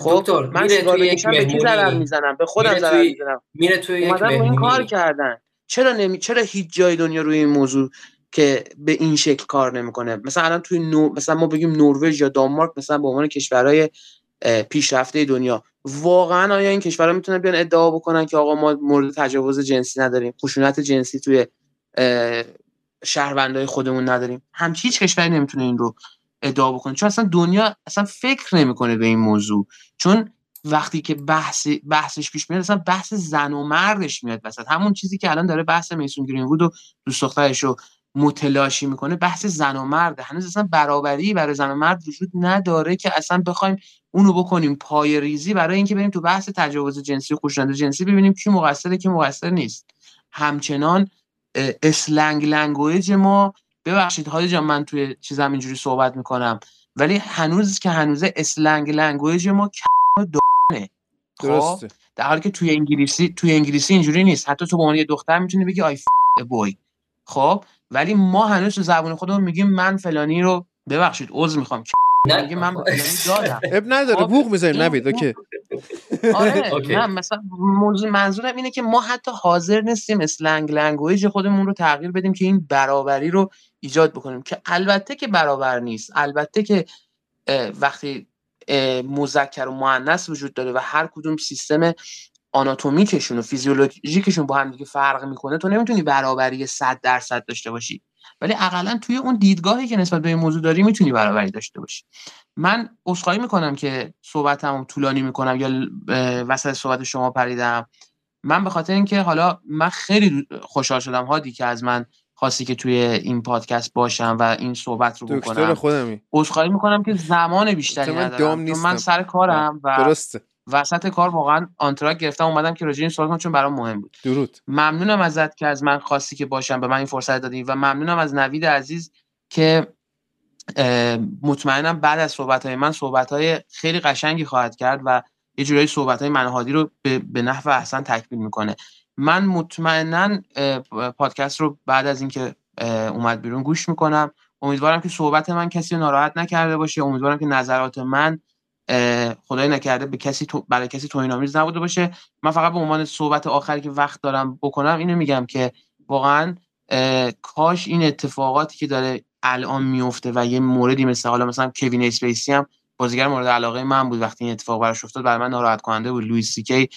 خب دکتر من سیگار بکشم به کی ضرر می‌زنم به خودم ضرر می‌زنم. میره توی یک این کار کردن. چرا نمی چرا هیچ جای دنیا روی این موضوع که به این شکل کار نمی‌کنه؟ مثلا الان توی نو... مثلا ما بگیم نروژ یا دانمارک مثلا به عنوان کشورهای پیشرفته دنیا واقعا آیا این کشورها می‌تونن بیان ادعا بکنن که آقا ما مورد تجاوز جنسی نداریم خشونت جنسی توی شهروندهای خودمون نداریم؟ همچی هیچ کشوری نمی‌تونه این رو ادعا بکنه. چون اصلا دنیا اصلا فکر نمی‌کنه به این موضوع. چون وقتی که بحث بحثش پیش میاد اصلا بحث زن و مردش میاد وسط همون چیزی که الان داره بحث میسون گرین وود و دوست دخترش رو متلاشی می‌کنه بحث زن و مرد هنوز اصلا برابری برای زن و مرد وجود نداره که اصلا بخوایم اونو بکنیم پایه ریزی برای اینکه بریم تو بحث تجاوز جنسی و خشونت جنسی ببینیم کی مقصره کی مقصر نیست همچنان slang language ما ببخشید حالی جان من توی چیزم اینجوری صحبت می‌کنم ولی هنوز که هنوز slang language ما؟ درسته. در حالی که توی انگلیسی توی انگلیسی اینجوری نیست. حتی تو به عنوان یه دختر می‌تونی بگی I boy. خب؟ ولی ما هنوز تو زبون خودمون میگیم من فلانی رو ببخشید عذر می‌خوام. نه. من دادم عیب نداره بوق می‌ذاریم نبید okay. آره نه مثلا موضوع منظورم اینه که ما حتی حاضر نیستیم slang language خودمون رو تغییر بدیم که این برابری رو ایجاد بکنیم. که البته که برابر نیست. البته که وقتی مذکر و مؤنث وجود داره و هر کدوم سیستم آناتومیکشون و فیزیولوژیکشون با هم دیگه فرق می‌کنه تو نمی‌تونی برابری 100 درصد داشته باشی. ولی اقلا توی اون دیدگاهی که نسبت به این موضوع داری می‌تونی برابری داشته باشی. من عذرخواهی می‌کنم که صحبتمو طولانی می‌کنم یا وسط صحبت شما پریدم. من به خاطر اینکه حالا من خیلی خوشحال شدم هادی که از من خواستی که توی این پادکست باشم و این صحبت رو بکنم. دکتر خودمی. عذرخواهی می‌کنم که زمان بیشتری ندارم. من سر کارم و درسته. وسط کار واقعا آنتراک گرفتم اومدم که راجع این کنم چون برام مهم بود. درود. ممنونم ازت که از من خواستی که باشم به من این فرصت دادی و ممنونم از نوید عزیز که مطمئنم بعد از صحبت های من صحبت های خیلی قشنگی خواهد کرد و یه جورایی صحبت های منهادی رو به, به نحو احسن تکمیل می‌کنه. من مطمئنا پادکست رو بعد از اینکه اومد بیرون گوش می‌کنم. امیدوارم که صحبت من کسی ناراحت نکرده باشه. امیدوارم که نظرات من خدای نکرده به کسی تو برای کسی توهین آمیز نبوده باشه. من فقط به عنوان صحبت آخری که وقت دارم بکنم اینو میگم که واقعا کاش این اتفاقاتی که داره الان میفته و یه موردی مثل حالا مثلا کوین اسپیسی هم بازیگر مورد علاقه من بود وقتی این اتفاق براش افتاد برای من ناراحت کننده بود. لوئیس سیکی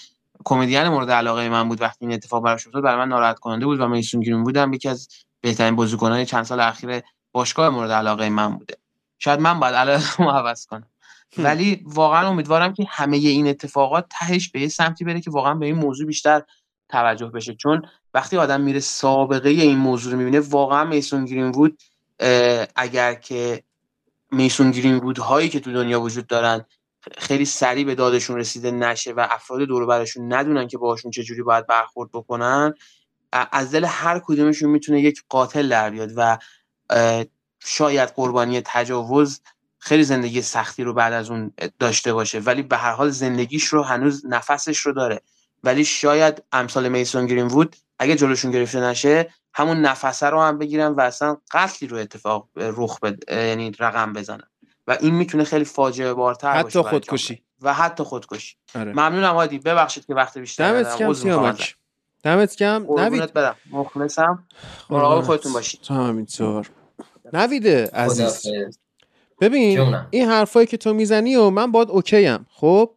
کمدین مورد علاقه من بود وقتی این اتفاق براش افتاد برای من ناراحت کننده بود و میسون گرینوودم یکی از بهترین بازیکنان چند سال اخیر باشگاه مورد علاقه من بوده. شاید من باید علاقه عوض کنم. ولی واقعا امیدوارم که همه این اتفاقات تهش به یه سمتی بره که واقعا به این موضوع بیشتر توجه بشه. چون وقتی آدم میره سابقه این موضوع رو می‌بینه واقعا میسون گرین وود اگر که میسون گرین وود هایی که تو دنیا وجود دارن خیلی سریع به دادشون رسیده نشه و افراد دور برشون ندونن که باهاشون چجوری باید برخورد بکنن از دل هر کدومشون می‌تونه یک قاتل در بیاد و شاید قربانی تجاوز خیلی زندگی سختی رو بعد از اون داشته باشه. ولی به هر حال زندگیش رو هنوز نفسش رو داره. ولی شاید امثال میسون گرین وود اگه جلوشون گرفته نشه همون نفسه رو هم بگیرن و اصلا قتلی رو اتفاق رخ بد... یعنی رقم بزنن. و این می‌تونه خیلی فاجعه بارتر حتی خودکشی. و حتی خودکشی. آره. ممنونم هادی. ببخشید که وقت بیشتر دمت کم سیامک دمت کم نوید. برم. مخلصم. مراقب خودتون باشید. تو همینطور نویده عزیز. ببین این حرفایی که تو می‌زنی و من باید اوکی ام خب؟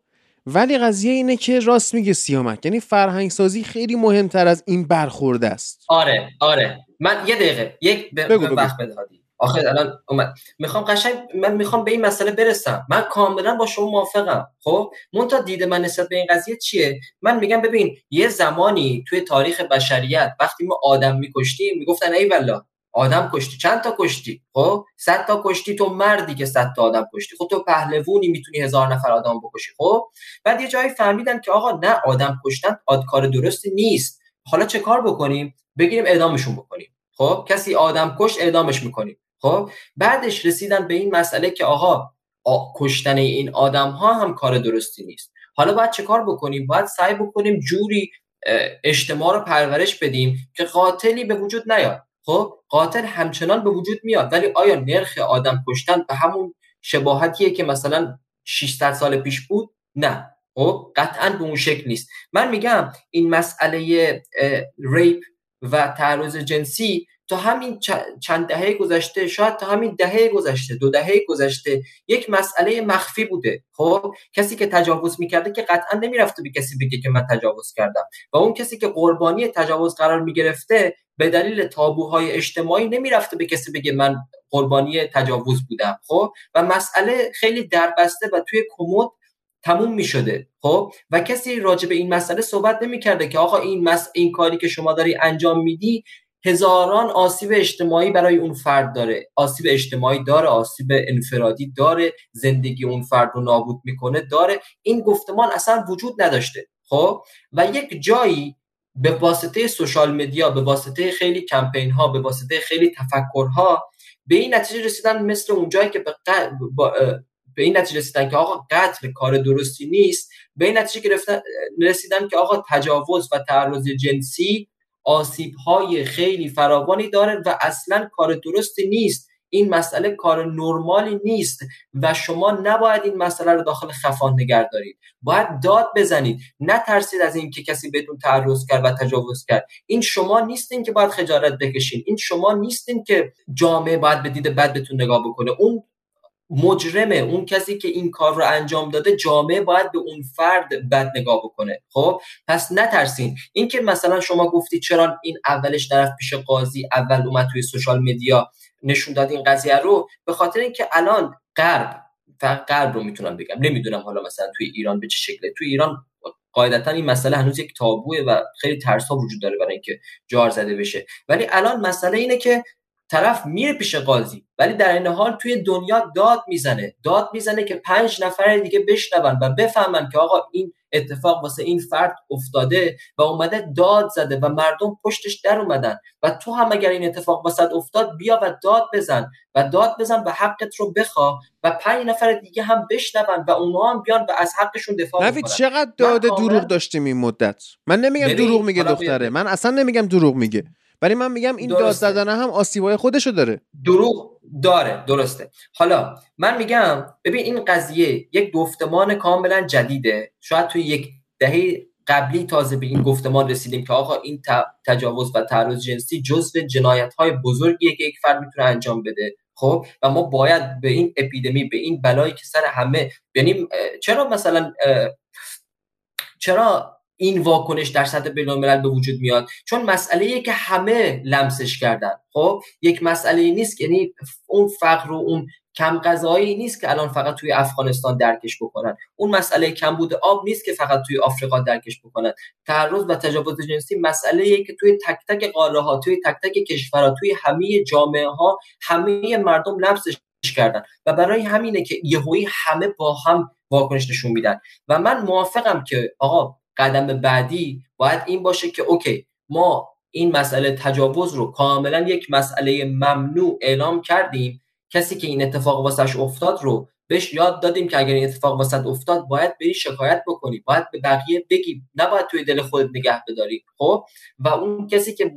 ولی قضیه اینه که راست میگه سیامک یعنی فرهنگ سازی خیلی مهمتر از این برخورده است. آره آره. من یه دقیقه یک ب... بگو وقت بدهادی آخه الان اومد. می‌خوام قشنگ من می‌خوام به این مسئله برسم. من کاملا با شما موافقم. خب؟ تا دید من نسبت به این قضیه چیه؟ من میگم ببین یه زمانی توی تاریخ بشریت وقتی ما آدم میکشتیم می‌گفتن ای والله آدم کشتی. چند تا کشتی؟ خب؟ صد تا کشتی. تو مردی که صد تا آدم کشتی. خب تو پهلوونی می‌تونی هزار نفر آدم بکشی. خب؟ بعد یه جایی فهمیدن که آقا نه آدم کشتن کار درستی نیست. حالا چه کار بکنیم؟ بگیریم اعدامشون بکنیم. خب؟ کسی آدم کش اعدامش می‌کنیم. خب بعدش رسیدن به این مسئله که آقا کشتن این آدم ها هم کار درستی نیست. حالا باید چه کار بکنیم؟ باید سعی بکنیم جوری اجتماع رو پرورش بدیم که قاتلی به وجود نیاد. خب قاتل همچنان به وجود میاد ولی آیا نرخ آدم کشتن به همون شباهتیه که مثلا 600 سال پیش بود؟ نه. خب قطعا به اون شکل نیست. من میگم این مسئله ریپ و تعرض جنسی تا همین چند دهه گذشته شاید تا همین دهه گذشته دو دهه گذشته یک مسئله مخفی بوده. خب کسی که تجاوز می‌کرده که قطعا نمی‌رفته به کسی بگه که من تجاوز کردم. و اون کسی که قربانی تجاوز قرار می‌گرفته به دلیل تابوهای اجتماعی نمی‌رفته به کسی بگه من قربانی تجاوز بودم. خب و مسئله خیلی دربسته و توی کمد تموم می شده خب و کسی راجع به این مسئله صحبت نمی کرده که آقا این مس... این کاری که شما داری انجام میدی هزاران آسیب اجتماعی برای اون فرد داره. آسیب اجتماعی داره آسیب انفرادی داره زندگی اون فرد رو نابود می‌کنه داره. این گفتمان اصلا وجود نداشته خب؟ و یک جایی به واسطه سوشال مدیا به واسطه خیلی کمپین ها به واسطه خیلی تفکرها به این نتیجه رسیدن مثل اون جایی که به, به این نتیجه رسیدن که آقا قتل کار درستی نیست به این نتیجه رسیدن که آقا تجاوز و تعرض جنسی آسیب های خیلی فراوانی داره و اصلا کار درستی نیست. این مسئله کار نرمالی نیست و شما نباید این مسئله رو داخل خفان نگه دارید. باید داد بزنید. نترسید از اینکه کسی بهتون تعرض کرد و تجاوز کرد. این شما نیستین که باید خجالت بکشین. این شما نیستین که جامعه باید به دید بد بهتون نگاه بکنه. اون مجرمه. اون کسی که این کار رو انجام داده جامعه باید به اون فرد بد نگاه بکنه. خب؟ پس نترسین. اینکه مثلا شما گفتی چرا این اولش طرف پیش قاضی اول اومد توی سوشال مدیا نشون داد این قضیه رو؟ به خاطر اینکه الان غرب فقط غرب رو می‌تونم بگم. نمی‌دونم حالا مثلا توی ایران به چه شکله. توی ایران قاعدتا این مسئله هنوز یک تابوه و خیلی ترس ها وجود داره برای اینکه جار زده بشه. ولی الان مسئله اینه که طرف میره پیش قاضی ولی در این حال توی دنیا داد می‌زنه. داد می‌زنه که پنج نفر دیگه بشنون و بفهمن که آقا این اتفاق واسه این فرد افتاده و اومده داد زده و مردم پشتش در اومدن. و تو هم اگر این اتفاق واسه افتاد بیا و داد بزن و داد بزن و حقت رو بخوا و پنج نفر دیگه هم بشنون و اونها هم بیان و از حقشون دفاع نوید چقدر داد دروغ داشتیم این مدت؟ من نمیگم دروغ میگه دختره. من اصلا نمیگم دروغ میگه. ولی من میگم این داد زدن هم آسیبای خودشو داره. دروغ داره درسته. حالا من میگم ببین این قضیه یک گفتمان کاملا جدیده. شاید توی یک دهه قبلی تازه به این گفتمان رسیدیم که آقا این تجاوز و تعرض جنسی جزو جنایت های بزرگیه که یک فرد می‌تونه انجام بده. خب؟ و ما باید به این اپیدمی به این بلایی که سر همه یعنی چرا مثلا چرا این واکنش در سطح بین‌الملل به وجود میاد. چون مسئله که همه لمسش کردن. خب یک مسئله نیست یعنی اون فقر و اون کم غذایی نیست که الان فقط توی افغانستان درکش بکنن. اون مسئله کمبود آب نیست که فقط توی آفریقا درکش بکنن. تعرض و تجاوز جنسی مسئله که توی تک تک قاره ها توی تک تک کشورها توی همه جامعه ها همه مردم لمسش کردن. و برای همینه که یهویی همه با هم واکنش نشون میدن. و من موافقم که آقا قدم بعدی باید این باشه که اوکی ما این مسئله تجاوز رو کاملا یک مسئله ممنوع اعلام کردیم. کسی که این اتفاق واسش افتاد رو بهش یاد دادیم که اگر این اتفاق واسط افتاد باید بری شکایت بکنی باید به بقیه بگی نباید توی دل خودت نگه بداری خب؟ و اون کسی که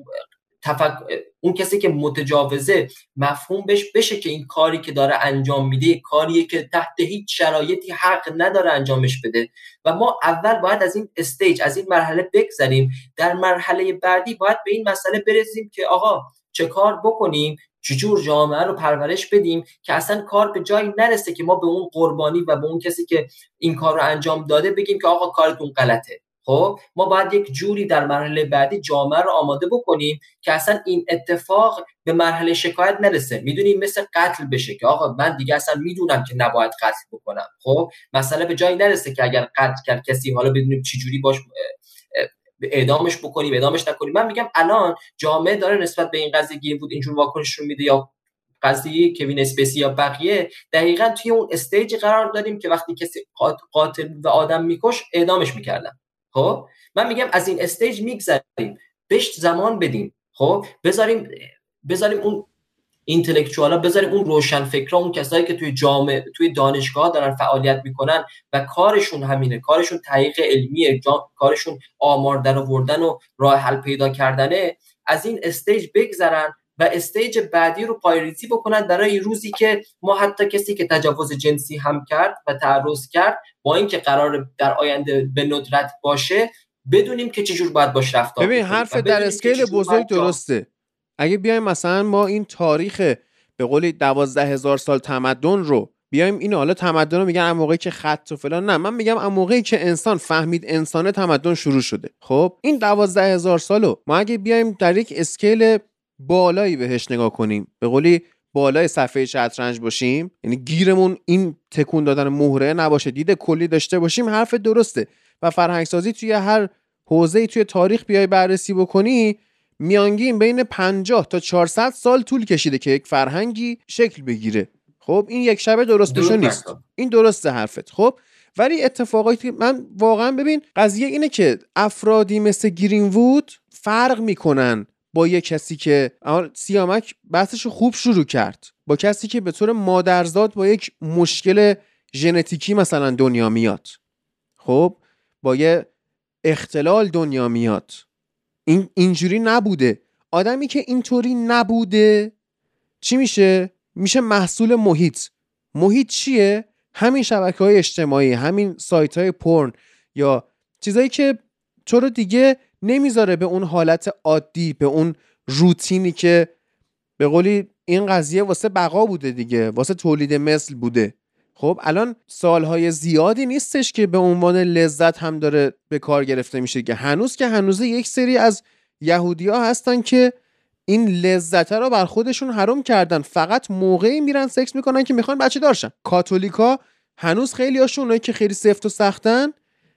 تفک... اون کسی که متجاوزه مفهوم بش بشه که این کاری که داره انجام میده کاریه که تحت هیچ شرایطی حق نداره انجامش بده. و ما اول باید از این استیج از این مرحله بگذریم. در مرحله بعدی باید به این مسئله برسیم که آقا چه کار بکنیم؟ چجور جامعه رو پرورش بدیم که اصلا کار به جایی نرسه که ما به اون قربانی و به اون کسی که این کار رو انجام داده بگیم که آقا کارتون غلطه. خب ما باید یک جوری در مرحله بعدی جامعه رو آماده بکنیم که اصلا این اتفاق به مرحله شکایت نرسه. می‌دونیم مثل قتل بشه که آقا من دیگه اصلا می‌دونم که نباید قتل بکنم. خب مسئله به جایی نرسه که اگر قتل کرد کسی حالا بدونیم چی جوری باش اعدامش بکنیم اعدامش نکنیم. من میگم الان جامعه داره نسبت به این قضیه گرینوود اینجور واکنش رو میده یا قضیه کوین اسپیسی یا بقیه دقیقا توی اون stage قرار داریم که وقتی کسی قاتل و آدم میکش اعدامش می‌کردن. خب؟ من میگم از این stage میگذریم. بهش زمان بدیم. خب؟ بذاریم بذاریم اون اینتלקچوالا بذاریم اون روشن فکرها اون کسایی که توی جامعه توی دانشگاه دارن فعالیت می‌کنن و کارشون همینه. کارشون تحقیق علمیه. کارشون آمار در آوردن و راه حل پیدا کردنه. از این stage بگذرن و stage بعدی رو پایه‌ریزی بکنن برای روزی که ما حتی کسی که تجاوز جنسی هم کرد و تعرض کرد با اینکه قرار در آینده به ندرت باشه بدونیم که چجور باید باش رفتار ببین حرف در scale بزرگ درسته. اگه بیایم مثلا ما این تاریخ به قولی دوازده هزار سال تمدن رو بیایم این حالا تمدن رو میگن موقعی که خط و فلان. نه من میگم موقعی که انسان فهمید انسان تمدن شروع شده. خب این دوازده هزار سالو ما اگه بیایم در یک اسکیل بالایی بهش نگاه کنیم. به قولی بالای صفحه شطرنج باشیم. یعنی گیرمون این تکون دادن مهره نباشه. دید کلی داشته باشیم حرف درسته. و فرهنگ سازی توی هر حوزه توی تاریخ بیای بررسی بکنی میانگین بین 50 تا 400 سال طول کشیده که یک فرهنگی شکل بگیره. خب این یک شبه درست نیست. این درسته حرفت. خب ولی اتفاقاتی من واقعا ببین قضیه اینه که افرادی مثل گرین وود فرق می‌کنن. با یه کسی که سیامک بحثش خوب شروع کرد. با کسی که به طور مادرزاد با یک مشکل ژنتیکی مثلا دنیا میاد. خب با یه اختلال دنیا میاد. این اینجوری نبوده. آدمی که اینطوری نبوده چی میشه؟ میشه محصول محیط. محیط چیه؟ همین شبکه های اجتماعی همین سایت های پرن یا چیزایی که تو رو دیگه نمی‌ذاره به اون حالت عادی به اون روتینی که به قولی این قضیه واسه بقا بوده دیگه واسه تولید مثل بوده. خب الان سالهای زیادی نیستش که به عنوان لذت هم داره به کار گرفته میشه که هنوز که هنوز یک سری از یهودیا هستن که این لذت رو بر خودشون حرام کردن. فقط موقعی میرن سکس می‌کنن که می‌خوان بچه دارشن کاتولیکا هنوز خیلی هاشون که خیلی سفت و سختن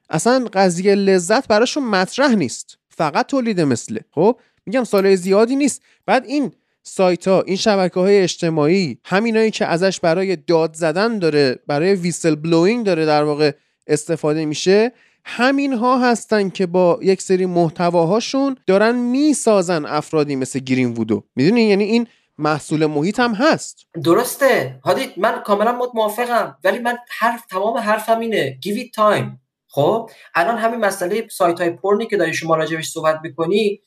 اصلا قضیه لذت براشون مطرح نیست. فقط تولید مثله. خب؟ میگم سال زیادی نیست. بعد این سایت ها این شبکه های اجتماعی همینایی که ازش برای داد زدن داره برای ویسل بلوینگ داره در واقع استفاده میشه همین ها هستن که با یک سری محتواهاشون دارن می‌سازن افرادی مثل گرین وودو می‌دونی؟ یعنی این محصول محیط هم هست. درسته. هادی من کاملا موافقم ولی من حرف تمام حرفم اینه. Give it time. خب الان همین مسئله سایت های پرنی که داری شما راجبش صحبت می‌کنی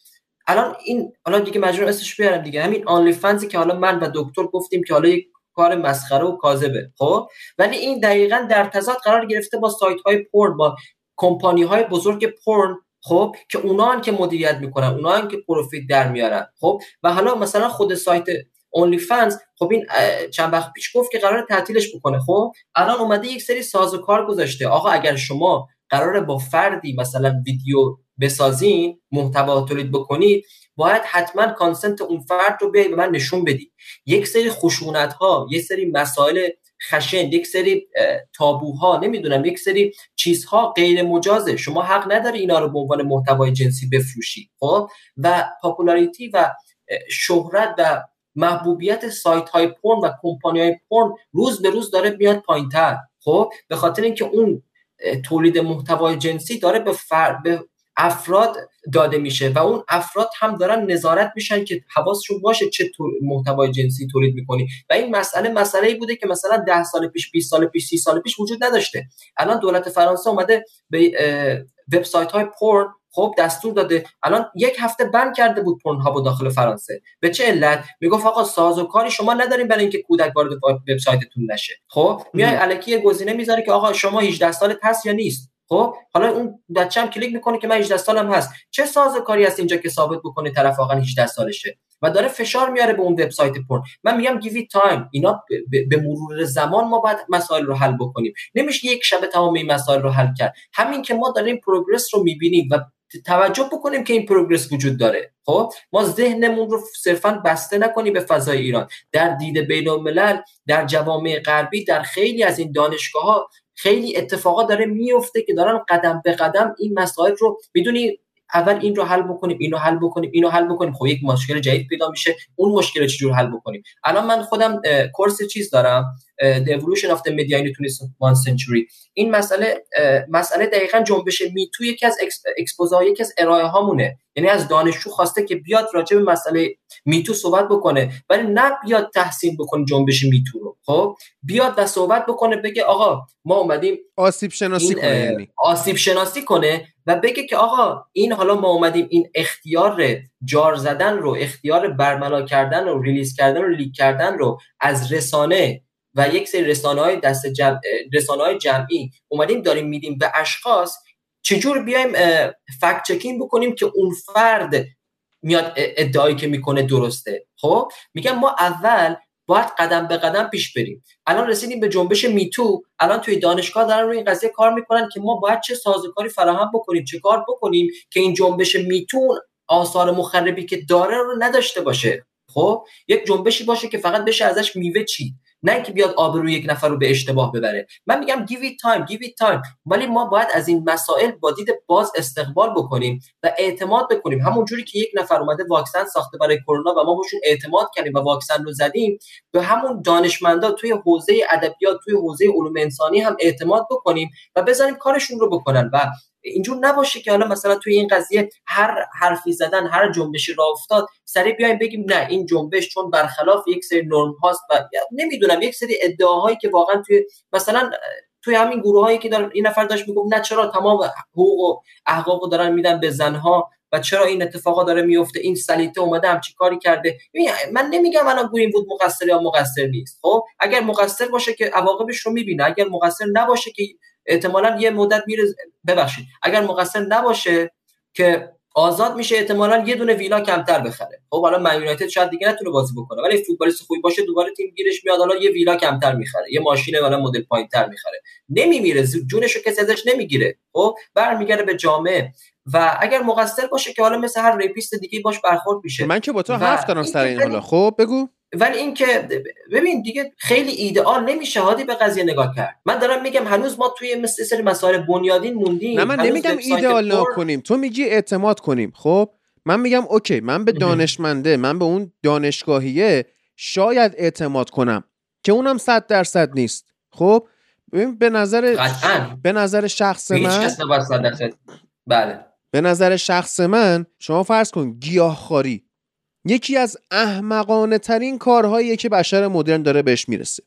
الان این حالا دیگه مجبور اسمش بیارم دیگه. همین آنلی فنزی که حالا من و دکتر گفتیم که حالا یک کار مسخره و کاذبه خب؟ ولی این دقیقا در تضاد قرار گرفته با سایت های پرن با کمپانی های بزرگ پرن خب؟ که اونا که مدیریت می‌کنن اونا که پروفیت در میارن خب؟ و حالا مثلا خود سایت اونلی فنز خب این چند وقت پیش گفت که قرار تعطیلش بکنه خب؟ الان اومده یک سری سازوکار گذاشته. آقا اگر شما قراره با فردی مثلا ویدیو بسازین محتوا تولید بکنید باید حتما consent اون فرد رو به من نشون بدی یک سری خشونت ها یک سری مسائل خشن یک سری تابوها نمی‌دونم یک سری چیزها غیر مجازه. شما حق نداری اینا رو به عنوان محتوای جنسی بفروشی. خب؟ و popularity و شهرت و محبوبیت سایت های پورن و کمپانی های پورن روز به روز داره میاد پایینتر. خب؟ به خاطر اینکه اون تولید محتوای جنسی داره به, فر... به افراد داده میشه و اون افراد هم دارن نظارت میشن که حواسشون باشه چه محتوای جنسی تولید می‌کنی. و این مسئله مسئله ای بوده که مثلا 10 سال پیش 20 سال پیش 30 سال پیش وجود نداشته. الان دولت فرانسه اومده به وبسایت های پورن خب دستور داده. الان یک هفته بند کرده بود پورن ها داخل فرانسه. به چه علت؟ می‌گفت آقا سازوکاری شما نداریم برای اینکه کودک وارد وبسایتتون نشه. خب؟ میای الکی گزینه می‌ذاره که آقا شما 18 سال هست یا نیست. خب؟ حالا اون بچه‌م کلیک می‌کنه که من 18 سالم هست. چه کاری هست اینجا که ثابت بکنه طرف واقعا 18 سالشه؟ و داره فشار میاره به اون وبسایت پورن. من میگم give time اینا به مرور زمان ما باید مسائل رو حل بکنیم. نمیشه یک شب تمام این مسائل رو حل کرد. همین که ما داریم progress رو می‌بینیم و توجه بکنیم که این progress وجود داره. خب ما ذهنمون رو صرفا بسته نکنیم به فضای ایران. در دید بین الملل در جوامع غربی در خیلی از این دانشگاه ها خیلی اتفاقات داره میفته که دارن قدم به قدم این مسائل رو می‌دونی اول این رو حل بکنیم اینو حل بکنیم اینو حل بکنیم. خب یک مشکل جدید پیدا میشه اون مشکل رو چجور حل بکنیم؟ الان من خودم کورس چیز دارم. The Evolution of the Media in the 21 Century. این مسئله مسئله دقیقا جنبش میتو یکی از اکسپوزا یکی از ارائه هامونه یعنی از دانشجو خواسته که بیاد راجع به مسئله میتو صحبت بکنه ولی نه بیاد تحسین بکنه جنبش میتو رو. خب؟ بیاد و صحبت بکنه بگه آقا ما اومدیم آسیب شناسی کنه یعنی. آسیب شناسی کنه و بگه که آقا این حالا ما اومدیم این اختیار جار زدن رو اختیار برملا کردن رو release کردن رو leak کردن رو از رسانه و یک سری رسانه های دست جمع رسانه های جمعی اومدیم داریم میدیم به اشخاص چجور بیایم fact checking بکنیم که اون فرد میاد ادعایی که می‌کنه درسته. خب؟ میگم ما اول باید قدم به قدم پیش بریم. الان رسیدیم به جنبش میتو. الان توی دانشگاه دارن روی این قضیه کار می‌کنن که ما باید چه سازوکاری فراهم بکنیم چه کار بکنیم که این جنبش میتو آثار مخربی که داره رو نداشته باشه. خب؟ یک جنبشی باشه که فقط بشه ازش میوه چی نه اینکه بیاد آبروی یک نفر رو به اشتباه ببره. من میگم give it time give it time. ولی ما باید از این مسائل با دید باز استقبال بکنیم و اعتماد بکنیم. همون جوری که یک نفر اومده واکسن ساخته برای کرونا و ما بهشون اعتماد کردیم و واکسن رو زدیم به همون دانشمندا توی حوزه ادبیات توی حوزه علوم انسانی هم اعتماد بکنیم و بذاریم کارشون رو بکنن. و اینجور نباشه که حالا مثلا توی این قضیه هر حرفی زدن هر جنبشی را افتاد سریع بیایم بگیم نه این جنبش چون برخلاف یک سری نرم هاست و نمی‌دونم یک سری ادعاهایی که واقعا توی مثلا توی همین گروه هایی که دارن این نفر داشت می‌گفت نه چرا تمام حقوق و احقاق دارن میدن به زنها و چرا این اتفاقا داره میفته این سلیته اومده همچی کاری کرده؟ من نمیگم الان گرین بود مقصر یا مقصر نیست خب؟ اگر مقصر باشه که عواقبش رو می‌بینه اگر مقصر نباشه که احتمالا یه مدت میره ببخشید. اگر مقصر نباشه که آزاد میشه احتمالا یه دونه ویلا کمتر بخره. خب حالا من یونایتد شاید دیگه نتونه بازی بکنه ولی فوتبالیست خوبی باشه دوباره تیم گیرش میاد حالا یه ویلا کمتر می‌خره یه ماشین والا مدل پایینتر می‌خره. نمیمیره جونشو کسی ازش نمی‌گیره. خب برمیگرده به جامعه. و اگر مقصر باشه که حالا مثل هر rapist دیگه باش برخورد میشه. من که با تو حرف دارم سر این حالا خب بگو. ولی اینکه ببین دیگه خیلی ایدئال نمیشه هادی به قضیه نگاه کرد. من دارم میگم هنوز ما توی مثل سری مسائل بنیادین موندیم. نه من نمیگم ایدئال نکنیم تو میگی اعتماد کنیم. خب؟ من میگم okay من به دانشمنده من به اون دانشگاهیه شاید اعتماد کنم که اونم صد درصد نیست. خب؟ ببین به نظر به نظر شخص من بله. به نظر شخص من شما فرض کن گیاهخواری. یکی از احمقانه ترین کارهاییه که بشر مدرن داره بهش می‌رسه.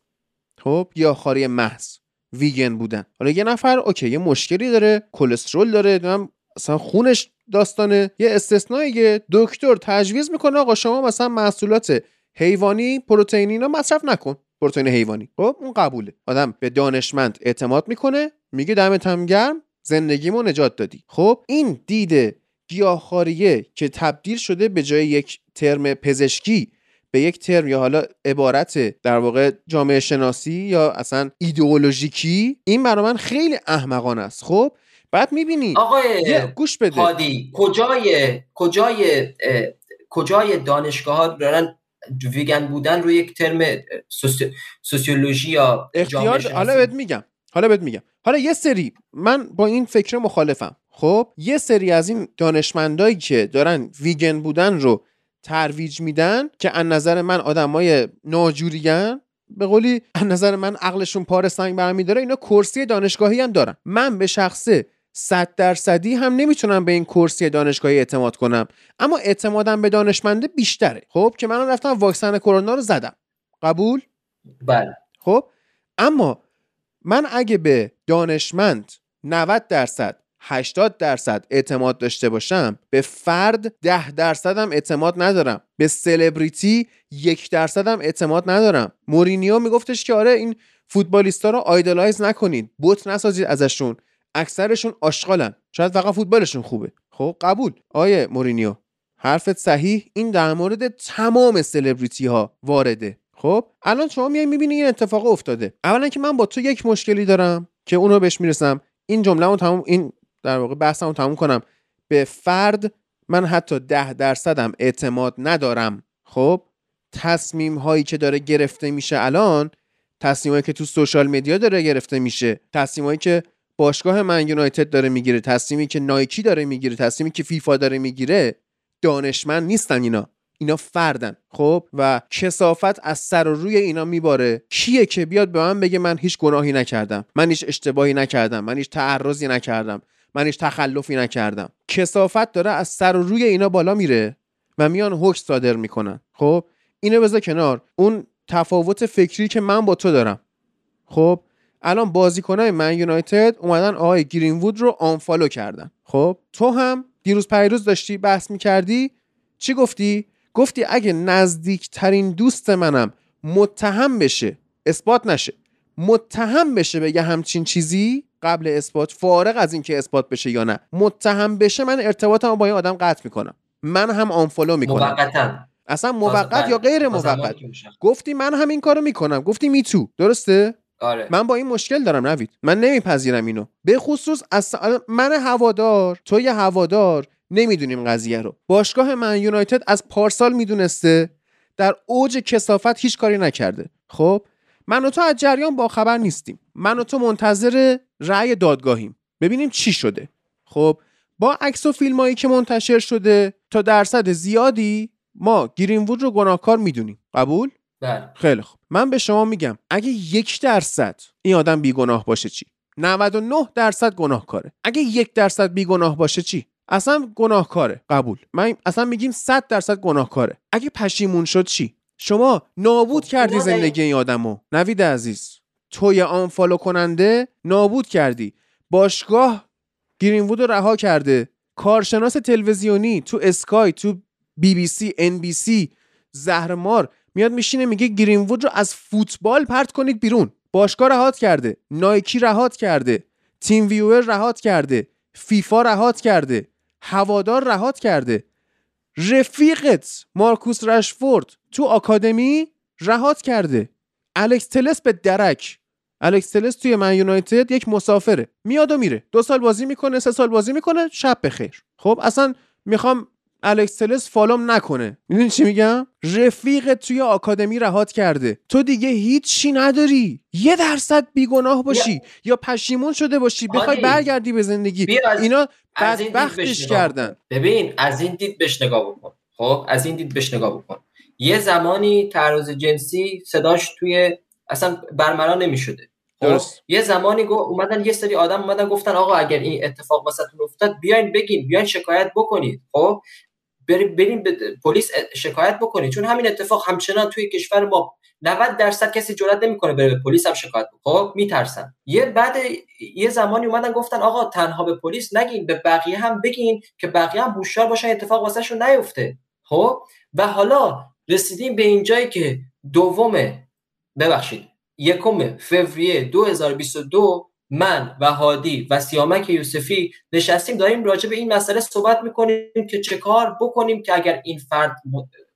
خب گیاهخواری محض. ویگن بودن. حالا یه نفر اوکی یه مشکلی داره کلسترول داره دارم مثلا خونش داستانه. یه استثنایی دکتر تجویز می‌کنه آقا شما مثلا محصولات حیوانی پروتئینی اینا مصرف نکن. پروتئین حیوانی. خب اون قبوله. آدم به دانشمند اعتماد می‌کنه میگه دمت هم گرم زندگیمو نجات دادی. خب این دید گیاهخواریه که تبدیل شده به جای یک ترم پزشکی به یک ترم یا حالا عبارت در واقع جامعه شناسی یا اصلا ایدئولوژیکی. این برای من خیلی احمقانه است. خب؟ بعد می‌بینی. آقای گوش بده. هادی کجای کجای کجای دانشگاه ها دارن ویگن بودن روی یک ترم سوسیولوژی یا اختیار حالا بهت میگم. حالا بهت میگم. حالا یه سری. من با این فکر مخالفم. خب یه سری از این دانشمندایی که دارن ویگن بودن رو ترویج میدن که از نظر من آدمای ناجوریان به قولی از نظر من عقلشون پار سنگ برمیداره اینا کرسی دانشگاهی هم دارن. من به شخصه صد درصدی هم نمی‌تونم به این کرسی دانشگاهی اعتماد کنم. اما اعتمادم به دانشمنده بیشتره. خب که من رفتم واکسن کرونا رو زدم. قبول؟ بله. خب اما من اگه به دانشمند 90 درصد 80 درصد اعتماد داشته باشم به فرد 10 درصدم اعتماد ندارم. به سلبریتی یک درصدم اعتماد ندارم. مورینیو میگفتش که آره این فوتبالیستا رو آیدلایز نکنید بوت نسازید ازشون. اکثرشون آشغالن. شاید فقط فوتبالشون خوبه. خب قبول. آیه مورینیو حرفت صحیح. این در مورد تمام سلبریتی ها وارده. خب الان شما میای می‌بینی این اتفاق افتاده. اولا که من با تو یک مشکلی دارم که اونو بهش می‌رسم. این جمله تمام این در واقع بحثمو تموم کنم. به فرد من حتی ده درصدم اعتماد ندارم. خب؟ تصمیم هایی که داره گرفته میشه الان تصمیم هایی که تو سوشال مدیا داره گرفته میشه تصمیم هایی که باشگاه من یونایتد داره می‌گیره تصمیمی که نایکی داره می‌گیره تصمیمی که فیفا داره می‌گیره دانشمند نیستن اینا. اینا فردن. خب؟ و کسافت از سر و روی اینا میباره. کیه که بیاد به من بگه من هیچ گناهی نکردم؟ من هیچ اشتباهی نکردم. من هیچ تعرضی نکردم. من هیچ تخلفی نکردم. کسافت داره از سر و روی اینا بالا میره و میان حکم صادر می‌کنن. خب اینو بذار کنار. اون تفاوت فکری که من با تو دارم. خب الان بازیکنای من یونایتد اومدن آقای گرینوود رو آنفالو کردن. خب تو هم دیروز پیروز داشتی بحث می‌کردی. چی گفتی؟ گفتی اگه نزدیکترین دوست منم متهم بشه اثبات نشه. متهم بشه بگه همچین چیزی قبل اثبات فارغ از اینکه اثبات بشه یا نه. متهم بشه من ارتباطمو با این آدم قطع می‌کنم. من هم آنفالو می‌کنم. موقتا. اصلا موقت یا غیر موقت گفتی من هم این کارو می‌کنم. گفتی میتو درسته؟ آره. من با این مشکل دارم نوید. من نمیپذیرم اینو. به خصوص از من هوادار تو یه هوادار نمی‌دونیم قضیه رو. باشگاه من یونایتد از پارسال می‌دونسته در اوج کسافت هیچ کاری نکرده. خب؟ من و تو از جریان با خبر نیستیم. من و تو منتظر رأی دادگاهیم. ببینیم چی شده. خب با عکس و فیلمایی که منتشر شده تا درصد زیادی ما گرینوود رو گناهکار می‌دونیم. قبول؟ بله. خیلی خوب. من به شما میگم اگه یک درصد این آدم بیگناه باشه چی؟ 99 درصد گناهکاره. اگه یک درصد بیگناه باشه چی؟ اصلا گناهکاره. قبول. من اصلا میگیم 100 درصد گناهکاره. اگه پشیمون شد چی؟ شما نابود خب، کردی زندگی این آدمو. نوید عزیز توی unfollow کننده نابود کردی. باشگاه گرینوود رو رها کرده. کارشناس تلویزیونی تو اسکای تو بی بی سی ان بی سی زهرمار میاد میشینه میگه گرینوود رو از فوتبال پرت کنید بیرون. باشگاه رهات کرده. نایکی رهات کرده. تیم ویور رهات کرده. فیفا رهات کرده. هوادار رهات کرده. رفیقت مارکوس رشفورد تو آکادمی رهات کرده. الکس تلس به درک. الکس تلس توی من یونایتد یک مسافره. میاد و میره. دو سال بازی می‌کنه سه سال بازی می‌کنه شب بخیر. خب اصلا می‌خوام الکس تلس follow م نکنه. می‌دونی چی میگم؟ رفیق توی آکادمی رهات کرده. تو دیگه هیچی نداری. یه درصد بیگناه باشی یا پشیمون شده باشی. بخوای برگردی به زندگی. اینا بدبختش کردن. ببین از این دید بهش نگاه بکن. خب از این دید بهش نگاه بکن. یه زمانی تعرض جنسی صداش توی اصلا برملا نمی‌شده. خب درست. یه زمانی گو اومدن یه سری آدم اومدن گفتن آقا اگر این اتفاق واسهتون افتاد بیاین بگین بیاین شکایت بکنید خب بریم بریم به پلیس شکایت بکنید چون همین اتفاق همچنان توی کشور ما 90 درصد کسی جرئت نمی‌کنه بره به پلیس هم شکایت بکنه. خب میترسن. یه بعد یه زمانی اومدن گفتن آقا تنها به پلیس نگین به بقیه هم بگین که بقیه هم هوشیار باشن اتفاق واسهشون نیفته. خب و حالا رسیدیم به این جایی که دوم ببخشید یکم فوریه 2022 من و هادی و سیامک یوسفی نشستیم داریم راجع به این مسئله صحبت می‌کنیم که چه کار بکنیم که اگر این فرد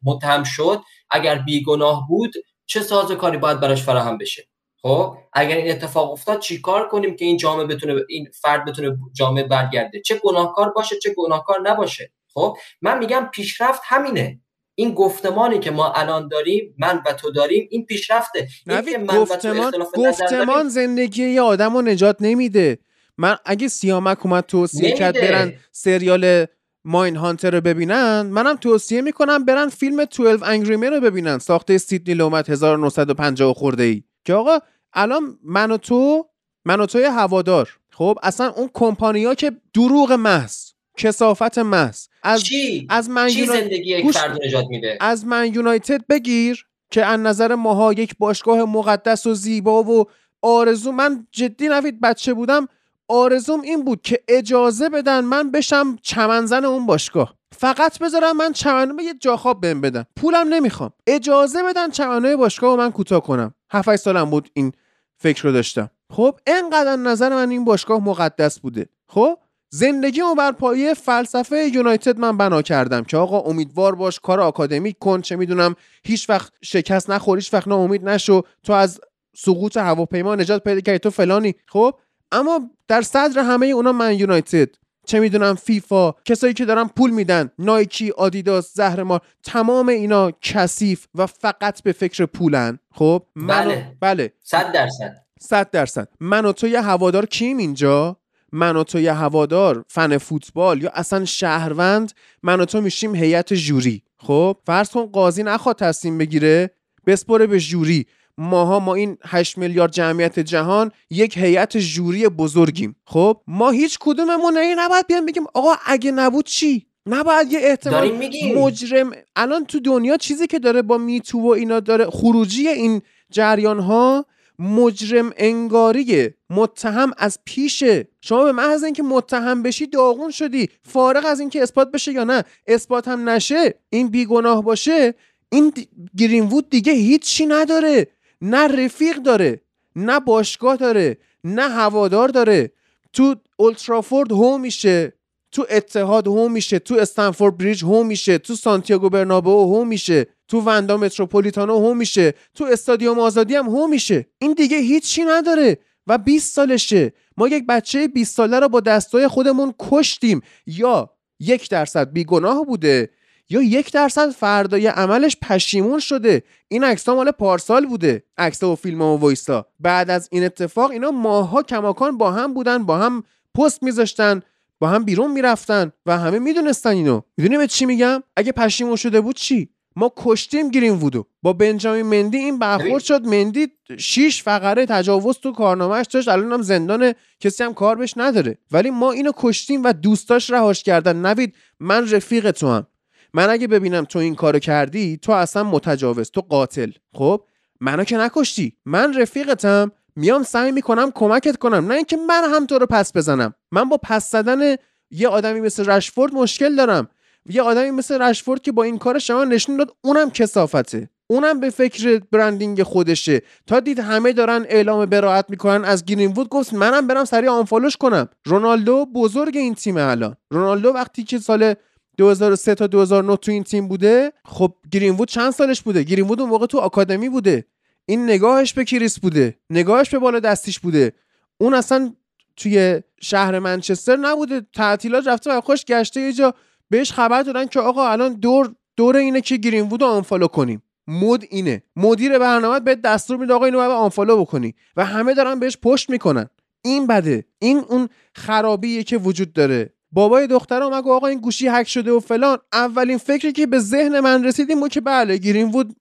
متهم شد اگر بیگناه بود چه سازوکاری باید براش فراهم بشه؟ خب اگر این اتفاق افتاد چیکار کنیم که این جامعه بتونه این فرد بتونه جامعه برگرده؟ چه گناهکار باشه چه گناهکار نباشه؟ خب من میگم پیشرفت همینه. این گفتمانی که ما الان داریم من و تو داریم این پیشرفته. نوید گفتمان گفتمان زندگی یه آدم رو نجات نمیده. من اگه سیامک اومد توصیه کرد برن سریال ماین هانتر رو ببینن منم توصیه می‌کنم برن فیلم 12 انگری رو ببینن. ساخته سیدنی لومت 1950 خورده ای. که آقا الان من و تو من و توی هوادار. خب اصلا اون کمپانیا که دروغ محض کسافت محض از چی؟ از من چی یونای... زندگی یک فرد نجات میده؟ از من یونایتد بگیر که از نظر ماها یک باشگاه مقدس و زیبا و آرزو. من جدی نوید بچه بودم آرزوم این بود که اجازه بدن من بشم چمنزن اون باشگاه. فقط بذارم من چمنو یه جاخواب بهم بدن. پولم نمی‌خوام. اجازه بدن چمنوی باشگاه و من کوتاه کنم. 7 سالم بود این فکر رو داشتم. خب انقدر نظر من این باشگاه مقدس بوده. خب زندگیمو بر پایه فلسفه یونایتد من بنا کردم که آقا امیدوار باش کار آکادمیک کن چه می‌دونم هیچ وقت شکست نخور هیچ وقت ناامید نشو تو از سقوط هواپیما نجات پیدا کردی تو فلانی خب؟ اما در صدر همه اونا من یونایتد چه می‌دونم فیفا کسایی که دارن پول میدن نایکی آدیداس زهرمار تمام اینا کثیف و فقط به فکر پولن خب؟ بله. بله. 100 درصد. 100 درصد. من و تو یه هوادار کیم اینجا؟ من و تو یه هوادار فن فوتبال یا اصلا شهروند من و تو میشیم هیئت جوری خب؟ فرض کن قاضی نخواد تصمیم بگیره بسپره به جوری ماها ما این 8 میلیارد جمعیت جهان یک هیئت جوری بزرگیم. خب؟ ما هیچ کدوممون این نباید بیان بگیم آقا اگه نبود چی؟ نباید یه احتمال مجرم الان تو دنیا چیزی که داره با میتو و اینا داره خروجی این جریان ها مجرم انگاری متهم از پیشه. شما به محض اینکه متهم بشی داغون شدی. فارغ از اینکه اثبات بشه یا نه. اثبات هم نشه. این بیگناه باشه. این گرینوود دیگه هیچی نداره. نه رفیق داره. نه باشگاه داره. نه هوادار داره. تو اولترافورد هوم میشه. تو اتحاد هوم میشه. تو استنفورد بریج هوم میشه. تو سانتیاگو برنابو هوم میشه. تو وندا متروپولیتانو هوم میشه تو استادیوم آزادی هم هوم میشه. این دیگه هیچی نداره و 20 سالشه. ما یک بچه 20 ساله رو با دستای خودمون کشتیم. یا یک درصد بیگناه بوده یا یک درصد فردای عملش پشیمون شده. این عکس مال پارسال بوده عکس و فیلم و وایسا بعد از این اتفاق اینا ماها کماکان با هم بودن با هم پست میذاشتن با هم بیرون می‌رفتن و همه می‌دونستن اینو. می‌دونی به چی میگم؟ اگه پشیمون شده بود چی؟ ما کشتیم گرین وودو. با بنجامین مندی این برخورد شد. مندی شیش فقره تجاوز تو کارنامهش داشت. الان هم زندان کسی هم کار بهش نداره. ولی ما اینو کشتیم و دوستاش رهاش کردن. نوید من رفیق تو هم. من اگه ببینم تو این کارو کردی تو اصلا متجاوز تو قاتل. خب؟ منو که نکشتی. من رفیقتم. میام سعی می‌کنم کمکت کنم. نه اینکه من هم تو رو پس بزنم. من با پس زدن یه آدمی مثل رشفورد مشکل دارم. یه آدمی مثل رشفورد که با این کار شما نشون داد اونم کسافته. اونم به فکر برندینگ خودشه. تا دید همه دارن اعلام براعت می‌کنن از گرینوود گفت منم برم سریع آنفالوش کنم. رونالدو بزرگ این تیم الان. رونالدو وقتی که سال 2003 تا 2009 تو این تیم بوده خب گرینوود چند سالش بوده؟ گرینوود اون موقع تو آکادمی بوده. این نگاهش به کریس بوده. نگاهش به بالا دستیش بوده. اون اصلا توی شهر منچستر نبوده. تعطیلات رفته و خوش گشته یه جا بهش خبر دادن که آقا الان دور دور اینه که گرینوود رو آنفالو کنیم. مود اینه. مدیر برنامه به دستور میده آقا اینو باید آنفالو بکنی. و همه دارن بهش پشت می‌کنن. این بده. این اون خرابیه که وجود داره. بابای دخترم مگه آقا این گوشی هک شده و فلان. اولین فکری که به ذهن من رسیدیم بود که بله گرینوود